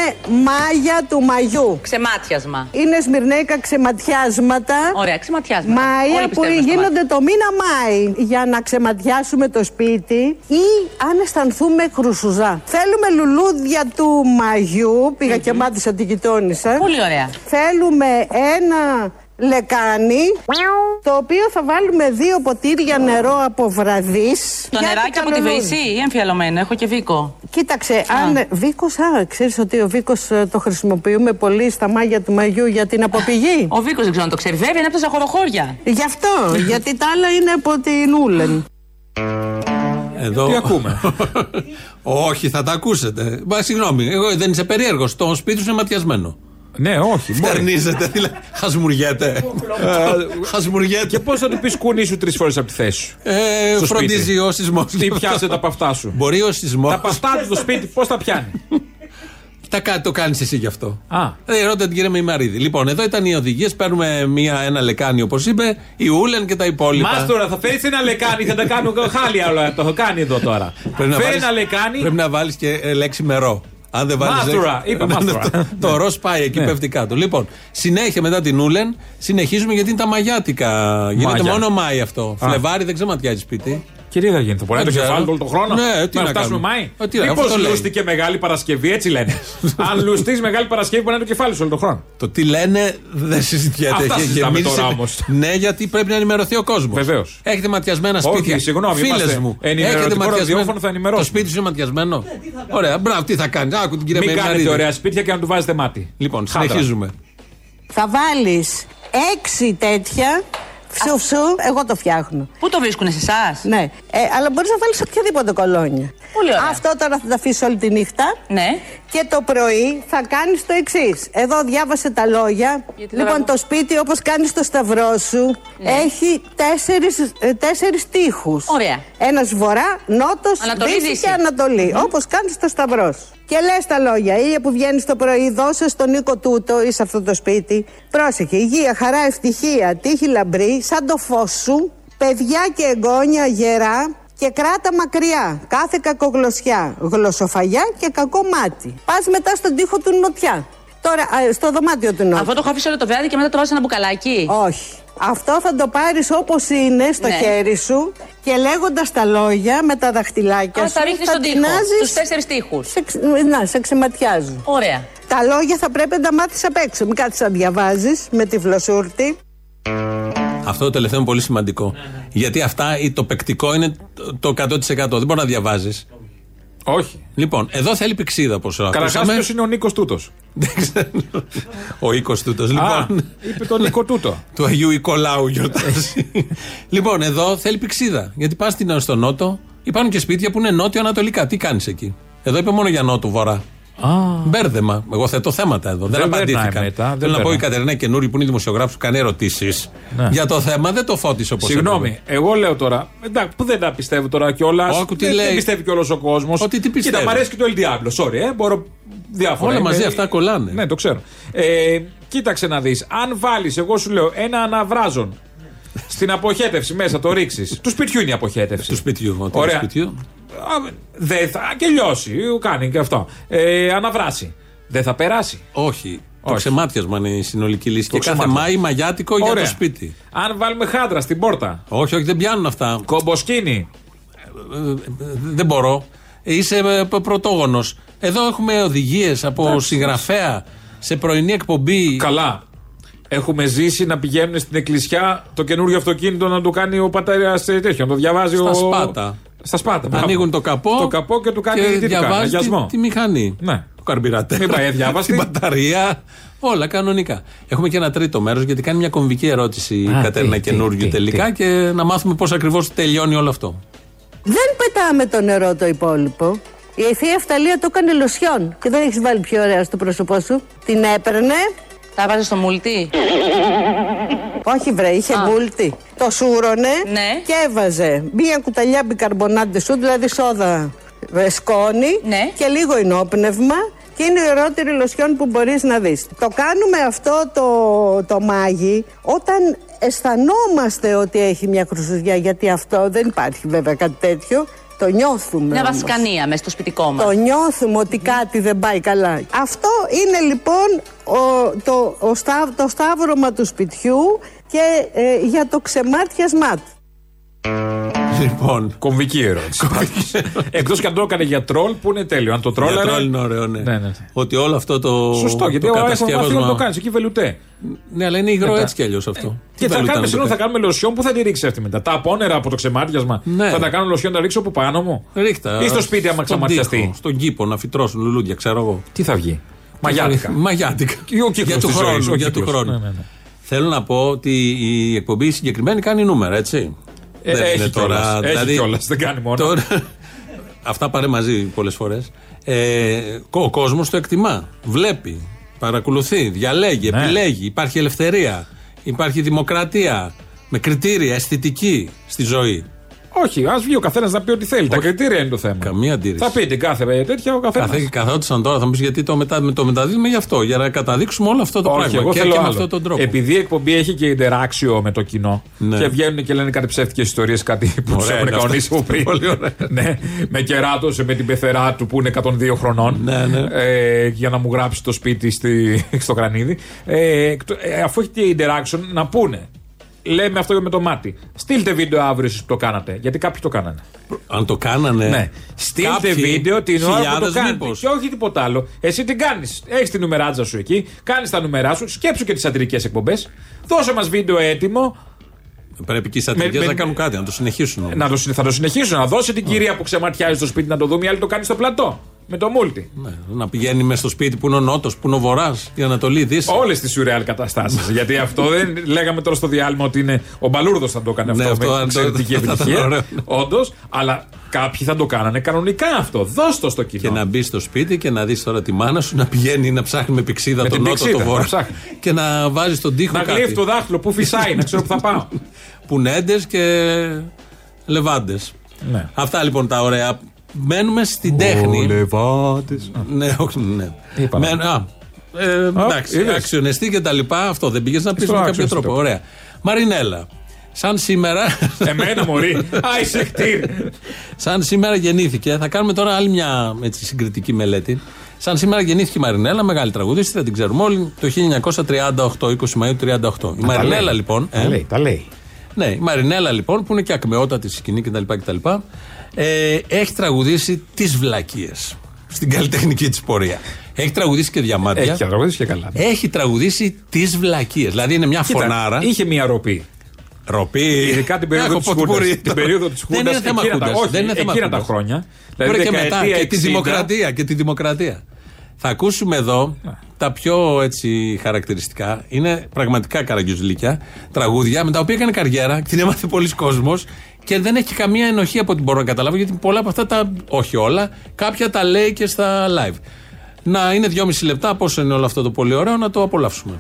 μάγια του μαγιού. Ξεμάτιασμα. Είναι σμυρνέικα ξεματιάσματα. Ωραία, ξεματιάσμα. Μάια Όλοι που πιστεύουμε στο γίνονται το μήνα Μάη για να ξεματιάσουμε το σπίτι ή αν αισθανθούμε χρουσουζά. Θέλουμε λουλούδια του μαγιού. Πήγα και μάτισα την γειτόνισσα. Πολύ ωραία. Θέλουμε ένα λεκάνι το οποίο θα βάλουμε δύο ποτήρια νερό από βραδείς. Το για νεράκι την από τη καλολούδη. Βρύση ή εμφιαλωμένο. Έχω και βίκο. Κοίταξε, αν Βίκος, α, ξέρεις ότι ο Βίκος ε, το χρησιμοποιούμε πολύ στα μάγια του Μαγιού για την αποπηγή; Ο Βίκος δεν ξέρω αν το ξέρει. Βέβαια είναι από τα ζαχοροχώρια. Γι' αυτό, γιατί τα άλλα είναι από την Ούλεν. Εδώ... Τι ακούμε; όχι, θα τα ακούσετε. Μα συγγνώμη, εγώ δεν είσαι περίεργος. Το σπίτι σου είναι ματιασμένο. Ναι, όχι. μπορεί. Φτερνίζεται, δηλαδή. Χασμουριέται. Χασμουριέται. Και πώς θα του πεις κουνή σου τρεις φορές από τη θέση σου; Ε, στο φροντίζει σπίτι. ο σεισμός. Τι πιάσε τα παυτά σου; Μπορεί ο σεισμός. Τα παυτά του στο σπίτι, πώς τα πιάνει; Τα κα- το κάνεις εσύ γι' αυτό. Α. Ε, ρώτα την κυρία Μημαρίδη. Λοιπόν, εδώ ήταν οι οδηγίες. Παίρνουμε μία, ένα λεκάνι, όπως είπε, η Ούλεν και τα υπόλοιπα. Μάστορα, θα φέρεις ένα λεκάνι, θα τα κάνω χάλια όλα. Το έχω κάνει εδώ τώρα. Πρέπει να Φέρει βάλεις- ένα λεκάνι. Πρέπει να βάλεις και ε, λέξη μερό. Αν δεν βάλεις. Μάστορα, είπα μάστορα. το, το ροζ πάει εκεί, Ναι. πέφτει κάτω. Λοιπόν, συνέχεια μετά την Ούλεν, συνεχίζουμε γιατί είναι τα μαγιάτικα. Γίνεται Μάγια. μόνο Μάη αυτό. Α. Φλεβάρι δεν ξεματιάζει σπίτι. Και τι θα γίνει, θα μπορεί να το Δεν ξέρω. κεφάλι όλο τον χρόνο. Ναι, τι να να φτάσουμε κάνουμε. Μάη. Ε, τι να- Μήπως αυτό λέει. λούστηκε Μεγάλη Παρασκευή, έτσι λένε. Αν λουστεί Μεγάλη Παρασκευή, μπορεί να είναι το κεφάλι σου όλο τον χρόνο. Το τι λένε δεν συζητιέται. Αυτά Και- και συζητάμε μίλησε- τώρα όμως. Ναι, γιατί πρέπει να ενημερωθεί ο κόσμος. Βεβαίως. Έχετε ματιασμένα Όχι, σπίτια. συγγνώμη, Φίλες είμαστε μου. ενημερωτικό ραδιόφωνο, θα ενημερώσουμε. Το σπίτι σου είναι ματιασμένο; Ωραία, μπράβο, τι θα κάνεις; Άκου την κυρία Μην Μεμαρίδη. κάνετε ωραία σπίτια και να του βάζετε μάτι. Λοιπόν, Χάντρα. συνεχίζουμε. Θα βάλεις έξι τέτοια Φσου φσου, εγώ το φτιάχνω. Πού το βρίσκουνε σε εσάς; Ναι, ε, αλλά μπορείς να βάλεις οποιαδήποτε κολόνια. Πολύ ωραία. Αυτό τώρα θα τα αφήσει όλη τη νύχτα. Ναι. Και το πρωί θα κάνεις το εξής. Εδώ διάβασε τα λόγια. Γιατί λοιπόν, τώρα- το σπίτι όπως κάνεις το σταυρό σου Ναι. έχει τέσσερις, ε, τέσσερις τείχους. Ωραία. Ένας βορρά, νότος, Ανατολή, δύση δύση. και ανατολή. Όπως κάνεις το σταυρό σου. Και λες τα λόγια. Ήλια που βγαίνει το πρωί, δώσε στον Νίκο τούτο ή σε αυτό το σπίτι. Πρόσεχε. Υγεία, χαρά, ευτυχία, τύχη λαμπρή, σαν το φως σου, παιδιά και εγγόνια γερά και κράτα μακριά. Κάθε κακογλωσσιά, γλωσσοφαγιά και κακό μάτι. Πας μετά στον τοίχο του νοτιά. Τώρα, α, στο δωμάτιο του νότου. Αυτό το έχω αφήσει όλο το βράδυ και μετά το βάζω σε ένα μπουκαλάκι. Όχι. Αυτό θα το πάρεις όπως είναι στο Ναι. χέρι σου και λέγοντας τα λόγια με τα δαχτυλάκια Α, σου τα ρίχνει στον τοίχο. τεινάζεις- Του τέσσερις τείχου. σε, ξ- να, σε ξεματιάζουν. Ωραία. Τα λόγια θα πρέπει να τα μάθεις απ' έξω. Μην κάτσεις να διαβάζεις με τη φλωσούρτη. Αυτό το τελευταίο είναι πολύ σημαντικό. Γιατί αυτά, ή το παικτικό είναι το- το 100%. Δεν μπορεί να διαβάζεις. Όχι. Λοιπόν, εδώ θέλει πηξίδα όπως Καταρχάς, ακούσαμε. ποιος είναι ο Νίκος Τούτος; Ο οίκος τούτος. Α, Λοιπόν, είπε τον Νίκο Τούτο. του Αγίου Οικολάου γιορτάζει. λοιπόν, εδώ θέλει πηξίδα. Γιατί πας στο νότο, υπάρχουν και σπίτια που είναι νότιο-ανατολικά. Τι κάνεις εκεί; Εδώ είπε μόνο για νότου-βορρά. Μπέρδεμα. Εγώ θέτω θέματα εδώ. Δεν, Δεν περνάει απαντήθηκαν. μετά, δεν Θέλω να πω η περνάει. Κατερίνα καινούρη που είναι δημοσιογράφος που κάνει ερωτήσεις Ναι. για το θέμα. Δεν το φώτισε όπως Συγγνώμη, εγώ λέω τώρα. Εντάξει, που δεν τα πιστεύω τώρα κιόλας. Άκου τι δεν, λέει. δεν πιστεύει κιόλας ο κόσμος. Ότι τι πιστεύει. Κοίτα, μ' αρέσει και το El Diablo. Sorry, ε, μπορώ διάφορα. Όλα Είμαι- μαζί αυτά κολλάνε. Ναι, το ξέρω. Ε, κοίταξε να δεις. Αν βάλεις, εγώ σου λέω, ένα αναβράζον στην αποχέτευση μέσα, το ρίξει. Του σπιτιού είναι η αποχέτευση. Του σπιτιού. Ότι Ωραία. του σπιτιού. Α, Δεν θα. και λιώσει. Κάνει και αυτό. Ε, αναβράσει. Δεν θα περάσει. Όχι. Το Όχι. ξεμάτιασμα είναι η συνολική λύση. Το και κάθε ξεμάτιασμα. Μάη μαγιάτικο για Ωραία. το σπίτι. Αν βάλουμε χάντρα στην πόρτα. Όχι, όχι, δεν πιάνουν αυτά. Κομποσκίνη. Δεν μπορώ. Είσαι πρωτόγονος. Εδώ έχουμε οδηγίες από συγγραφέα σε πρωινή εκπομπή. Καλά. Έχουμε ζήσει να πηγαίνουν στην εκκλησιά το καινούριο αυτοκίνητο να του κάνει ο πατέρας τέτοιο. Να το διαβάζει Στα ο. σπάτα. Στα σπάτα. μπράβο. Ανοίγουν το καπό, Το καπό και του κάνει και τι του κάνει, διαβάζει τη, αγιασμό. τη μηχανή. Ναι. Το καρμπυρατέρ. Μην πάει αδιάβαστη. Την μπαταρία. Όλα κανονικά. Έχουμε και ένα τρίτο μέρος γιατί κάνει μια κομβική ερώτηση η Α, Κατέρινα τι, τι, καινούριου τι, τελικά τι. και να μάθουμε πώς ακριβώς τελειώνει όλο αυτό. Δεν πετάμε το νερό το υπόλοιπο. Η ευθεία Ευταλία το έκανε λοσιόν. Και δεν έχεις βάλει πιο ωραία στο πρόσωπό σου. Την έπαιρνε. Τα βάζω στο μουλτί. Όχι βρε, είχε μούλτι. Το σούρωνε Ναι. και έβαζε μία κουταλιά μπικαρμπονάντε σου, δηλαδή σόδα ε, σκόνη Ναι. και λίγο ενόπνευμα και είναι η ωραιότερη λοσιόν που μπορείς να δεις. Το κάνουμε αυτό το, το μάγι όταν αισθανόμαστε ότι έχει μια χρυσουζιά γιατί αυτό δεν υπάρχει βέβαια κάτι τέτοιο Το νιώθουμε. Μια όμως. βασκανία μέσα στο σπιτικό μας. Το νιώθουμε ότι κάτι δεν πάει καλά. Αυτό είναι λοιπόν ο, το, ο στά- το σταύρωμα του σπιτιού και ε, για το ξεμάτιασμά του. Λοιπόν. Κομβική ερώτηση. Εκτός και αν το έκανε για τρόλ που είναι τέλειο. Αν το τρόλ. Για τρόλ είναι ωραίο, ναι. Ότι όλο αυτό το. Σωστό, γιατί το ο iPhone κατασκεύασμα- μαθαίνει να το κάνεις εκεί βελουτέ. Ναι, αλλά είναι υγρό Μετά. έτσι κι αλλιώς αυτό. Και Τι θα βελούτα κάνουμε, να το συγγνώμη, θα κάνει. κάνουμε λοσιόν που θα τη ρίξει αυτή μετά. Τα απόνερα από το ξεμάτιασμα Ναι. θα τα κάνω λοσιόν να ρίξω από πάνω μου. Ρίχτα. Ή στο σπίτι άμα στον ξαματιαστεί. τοίχο, Στον κήπο να φυτρώσουν λουλούδια, ξέρω εγώ. Τι θα βγει; Μαγιάτικα. Μαγιάτικα. Και ο κύκλος Για του της ζωής, χρόνου. ο Για του κύκλος. χρόνου. Ναι, ναι, ναι. Θέλω να πω ότι η εκπομπή συγκεκριμένη κάνει νούμερα, έτσι. Ε, Δεν έχει είναι κιόλας. Έχει κιόλας, δεν κάνει μόνο. τώρα- αυτά πάρε μαζί πολλές φορές. Ε, ο κόσμος το εκτιμά. Βλέπει, παρακολουθεί, διαλέγει, Ναι. επιλέγει. Υπάρχει ελευθερία. Υπάρχει δημοκρατία. Με κριτήρια, αισθητική στη ζωή. Όχι, ας βγει ο καθένας να πει ό,τι θέλει. Τα κριτήρια είναι το θέμα. Καμία αντίρρηση. Θα πει την κάθε ε, τέτοια ο καθένας. Καθέ, καθόντουσαν τώρα, θα μου πεις γιατί το, μετα, με το μεταδίδουμε γι' αυτό. Για να καταδείξουμε όλο αυτό το Όχι, πράγμα. εγώ και, θέλω και με άλλο. αυτόν τον τρόπο. Επειδή η εκπομπή έχει και interaction με το κοινό Ναι. και βγαίνουν και λένε κάτι ψεύτικε ιστορίες, κάτι που τους Ωραία έχουν είναι κανονίσει αυτό. από πριν. Πολύ ωραία. ναι, με κεράτωσε με την πεθερά του που είναι 102 χρονών. Ναι, ναι. Ε, για να μου γράψει το σπίτι στη, στο κρανίδι. Ε, εκτο- ε, αφού έχει και interaction, να πούνε. Λέμε αυτό με το μάτι. Στείλτε βίντεο αύριο εσείς που το κάνατε. Γιατί κάποιοι το κάνανε. Αν το κάνανε. Ναι. Στείλτε κάποιοι, βίντεο την ώρα που το χιλιάδες κάνετε. μήπως. Και όχι τίποτα άλλο. Εσύ την κάνεις. Έχεις την νουμεράτζα σου εκεί. Κάνεις τα νούμερά σου. Σκέψου και τις σατυρικές εκπομπές. Δώσε μας βίντεο έτοιμο. Πρέπει και οι στατικέ Με- να με- κάνουν κάτι, να το συνεχίσουν. όμως. Να το, συ- θα το συνεχίσουν. Να δώσει την κυρία που ξεματιάζει στο σπίτι να το δούμε. Η άλλη το κάνει στο πλατό. Με το μούλτι. Ναι, να πηγαίνει μέσα στο σπίτι που είναι ο Νότος, που είναι ο Βορρά, η Ανατολή, η Δύση. Όλες τις σουρεάλ καταστάσεις. Γιατί αυτό δεν λέγαμε τώρα στο διάλειμμα ότι είναι. Ο Μπαλούρδος θα το έκανε Ναι, αυτό, αυτό, αν με το- εξαιρετική θα ήταν επιτυχία. ωραίο. Όντως, αλλά κάποιοι θα το κάνανε κανονικά αυτό. Δώσ' το στο κοινό. Και να μπει στο σπίτι και να δεις τώρα τη μάνα σου να πηγαίνει να ψάχνει με πηξίδα Με τον την Νότο, πηξίδα, τον να Βορρά. ψάχνει. Και να βάζει τον τοίχο Να κάτι. γλύφει το δάχτυλο που φυσάει, να ξέρω που θα πάω. Πουνέντε και λεβάντες. Ναι. Αυτά λοιπόν τα ωραία. Μένουμε στην τέχνη. Λεβάτες. Ναι, όχι, ναι. Είπα. Μέν- α, ε, εντάξει, είδες. αξιονεστή και τα λοιπά. Αυτό δεν πήγες να πεις Στο με κάποιο αξιονεστή τρόπο. το. Ωραία. Μαρινέλα. Σαν σήμερα. Εμένα μωρή. Άισε κτήρ. Σαν σήμερα γεννήθηκε. Θα κάνουμε τώρα άλλη μια έτσι, συγκριτική μελέτη. Σαν σήμερα γεννήθηκε η Μαρινέλα, μεγάλη τραγουδίστρια, την ξέρουμε όλοι, το 1938, 20 Μαΐου του 38. Η Μαρινέλα λέει. λοιπόν. Τα λέει, τα λέει. Ναι, η Μαρινέλα λοιπόν, που είναι και ακμεότατη στη σκηνή κτλ. κτλ ε, έχει τραγουδήσει τις βλακίες στην καλλιτεχνική της πορεία. Έχει τραγουδήσει και διαμάντια. Έχει και τραγουδίσει και καλά. Έχει τραγουδήσει τις βλακίες. Δηλαδή είναι μια Κοίτα, φωνάρα. Είχε μια ροπή. Ροπή. Ειδικά την περίοδο Έχω της ποτπούρι. Χούντας. Την περίοδο της Δεν Χούντας. είναι θέμα Χούντας. Δεν είναι θέμα εκείνα τα Χούντας. χρόνια. Τώρα Δηλαδή και μετά δεκαετία και τη 60, δημοκρατία. Και τη δημοκρατία. Θα ακούσουμε εδώ τα πιο έτσι χαρακτηριστικά. Είναι πραγματικά καραγκιουζλίκια τραγούδια με τα οποία έκανε καριέρα, την έμαθε πολλοί κόσμος και δεν έχει καμία ενοχή από ό,τι μπορώ να καταλάβω γιατί πολλά από αυτά τα. Όχι όλα, κάποια τα λέει και στα live. Να είναι δυόμιση λεπτά, πόσο είναι όλο αυτό το πολύ ωραίο, να το απολαύσουμε.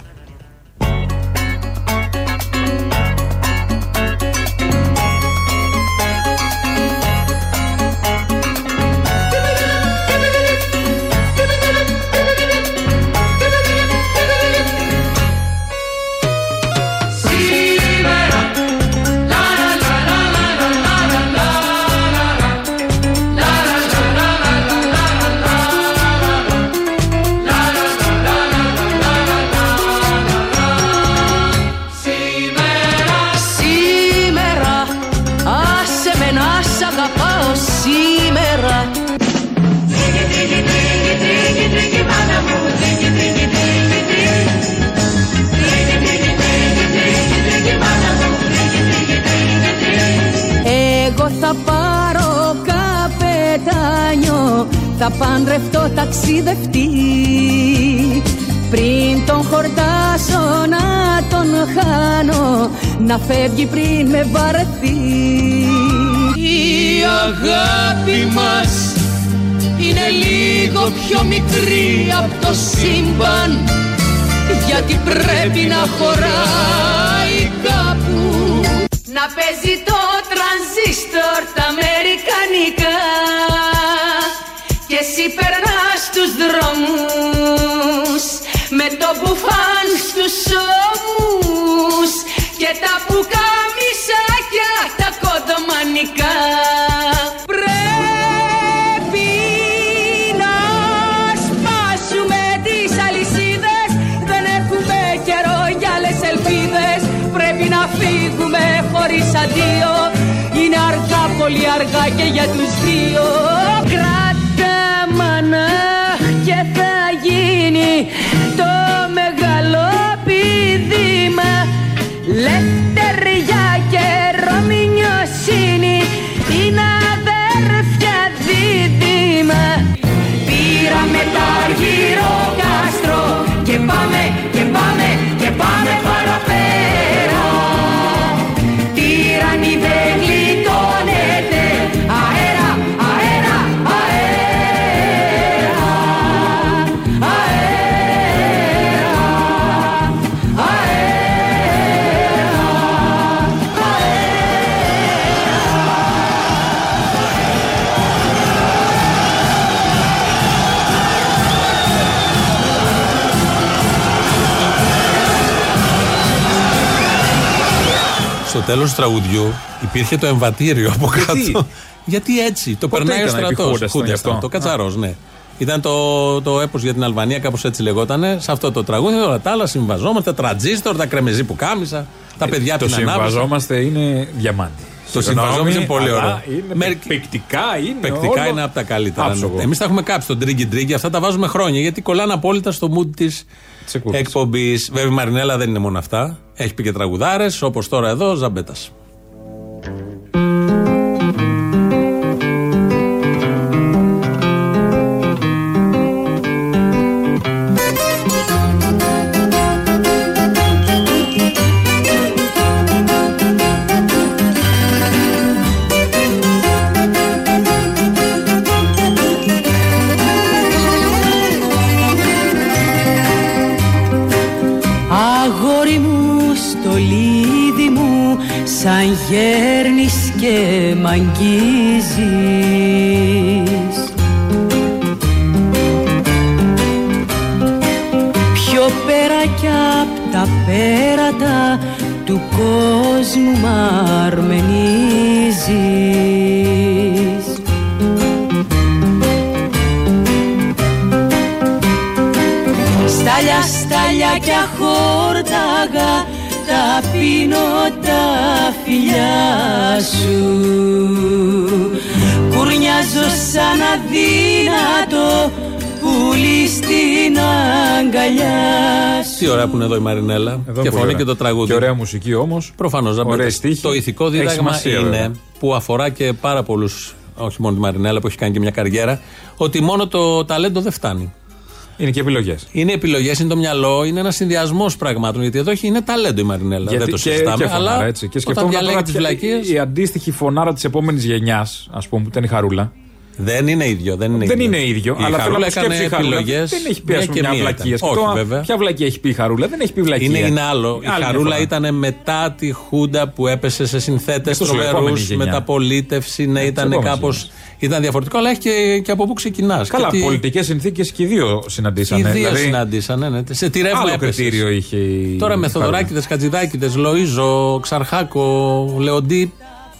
Θα παντρευτώ ταξιδευτή. Πριν τον χορτάσω να τον χάνω Να φεύγει πριν με βαρεθεί. Η αγάπη μας είναι λίγο πιο μικρή από το σύμπαν Γιατί πρέπει να χωράει κάπου. Να παίζει το τρανζίστορ τα αμερικανικά. Και εσύ περνάς τους δρόμους με το μπουφάν στους ώμους και τα πουκάμισακια τα κοντομανικά Πρέπει να σπάσουμε τις αλυσίδες δεν έχουμε καιρό για άλλες ελπίδες. Πρέπει να φύγουμε χωρίς αντίο είναι πολύ αργά και για τους δύο. Λευτεριά και Ρωμινιοσύνη είναι αδέρφια δίδυμα. Πήραμε τα αργύρο τέλος του τραγουδιού υπήρχε το εμβατήριο από κάτω. Γιατί έτσι, το Πότε περνάει ο ήταν επί στρατός. Χούντας ήταν γι' αυτό; Το κατσαρός, ναι. Ήταν το, το έπος για την Αλβανία, κάπως έτσι λεγότανε. Σε αυτό το τραγούδι, όλα τα άλλα συμβαζόμαστε. Τραντζίστορ, τα κρεμεζί που κάμισα, τα παιδιά Ε, Το την ανάβασαν. συμβαζόμαστε είναι διαμάντι. Το Συγγνώμη, συμβαζόμαστε είναι πολύ αλλά ωραίο. Είναι Με- παικτικά είναι. Παικτικά όλο είναι από τα καλύτερα. άψογο. Εμείς τα έχουμε κάψει τον τρίγκι τρίγκι. Αυτά τα βάζουμε χρόνια γιατί κολλάνε απόλυτα στο mood της εκπομπής. Βέβαια η Μαρινέλα δεν είναι μόνο αυτά. Έχει πει και τραγουδάρες όπως τώρα εδώ, Ζαμπέτας. Αγόρι μου στολίδι μου σαν γέρνεις και μ' αγγίζεις Πιο πέρα κι απ' τα πέρατα του κόσμου μ' αρμενίζεις Στάλια, στάλια κι αχόρταγα τα πίνω τα φιλιά σου Κουρνιάζω σαν αδύνατο πουλί στην αγκαλιά σου Τι ωραία που είναι εδώ η Μαρινέλα. Εδώ και πολύ φωνή ωραία. και το τραγούδι. Και ωραία μουσική όμως. Προφανώς. Ωραίες στίχοι. Το ηθικό Έχει δίδαγμα σημασία, είναι βέβαια. που αφορά και πάρα πολλούς, όχι μόνο τη Μαρινέλα που έχει κάνει και μια καριέρα, ότι μόνο το ταλέντο δεν φτάνει. Είναι και επιλογές. Είναι επιλογές, είναι το μυαλό, είναι ένας συνδυασμός πραγμάτων. Γιατί εδώ έχει, είναι ταλέντο η Μαρινέλα. δεν το και, συζητάμε. και φωνάρα, αλλά έτσι. Και όταν σκεφτόμουν διαλέγει τώρα τις ποια- βλακίε. Η αντίστοιχη φωνάρα της επόμενης γενιάς, ας πούμε, που ήταν η Χαρούλα. Δεν είναι ίδιο. Δεν είναι δεν ίδιο. είναι ίδιο. Η αλλά θέλω Χαρούλα να σκέψει έκανε η Χαρούλα. επιλογές, Δεν έχει πει μια ας πούμε, και μια μία βλακία. ήταν. Σκεφτόμουν, Όχι, βέβαια. Ποια βλακία έχει πει η Χαρούλα; Δεν έχει πει βλακία. Είναι, είναι άλλο. Η Άλλη μια Χαρούλα φορά. ήταν μετά τη Χούντα που έπεσε σε συνθέτες Αυτό σου λέω, τρομερούς, επόμενη γενιά. μεταπολίτευση. Ναι, της ήταν επόμενης κάπω. Ήταν διαφορετικό, αλλά έχει και, και από πού ξεκινάς. Καλά, πολιτικές συνθήκες και οι δύο Οι συναντήσανε. δύο δηλαδή, συναντήσανε. Ναι. Σε τι ρεύμα Άλλο έπεσες; κριτήριο είχε η. Τώρα με Χαρούλα. Θοδωράκηδες, Χατζηδάκηδες, Λοίζο, Ξαρχάκο, Λεοντή,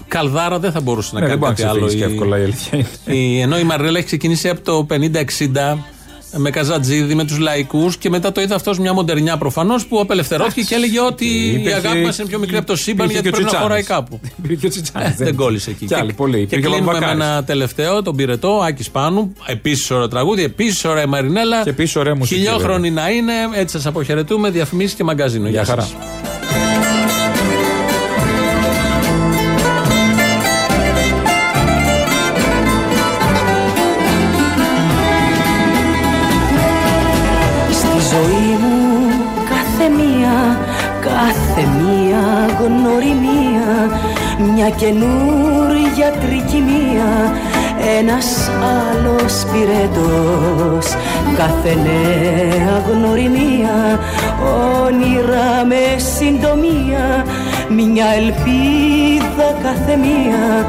Καλδάρα δεν θα μπορούσε να Ναι, δεν κάνει μπορεί να κάτι άλλο. ξεφύγει και Η- εύκολα η αλήθεια είναι. η- ενώ η Μαρνέλα έχει ξεκινήσει από το 50-60 με Καζατζίδη, με τους λαϊκούς και μετά το είδε αυτός μια μοντερνιά προφανώς που απελευθερώθηκε και έλεγε ότι η Υπήρχε- αγάπη μας είναι πιο μικρή από το σύμπαν υπήρχε γιατί και ο πρέπει να χωράει Τσιτσάνης. κάπου. Υπήρχε και ο Τσιτσάνης, Ε, δεν- δεν κόλλησε εκεί. Κι άλλοι πολλοί. Και Υπήρχε ο κλείνουμε με Βαμβακάρης. ένα τελευταίο, τον πυρετό, Άκης Πάνου. Επίσης ωραίο τραγούδι, επίσης ωραία η Μαρινέλα. Και επίσης ωραία μουσική, Χιλιόχρονη να είναι, έτσι σας αποχαιρετούμε. Διαφημίσεις και μαγκαζίνο. Γεια χαρά. Μια καινούρια τρικυμία, ένας άλλος πυρετός Κάθε νέα γνωριμία, όνειρα με συντομία Μια ελπίδα κάθε μία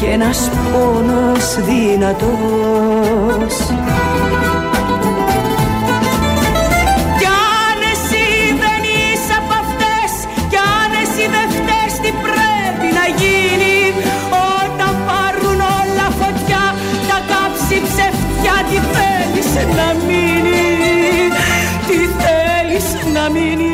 και ένας πόνος δυνατός Τι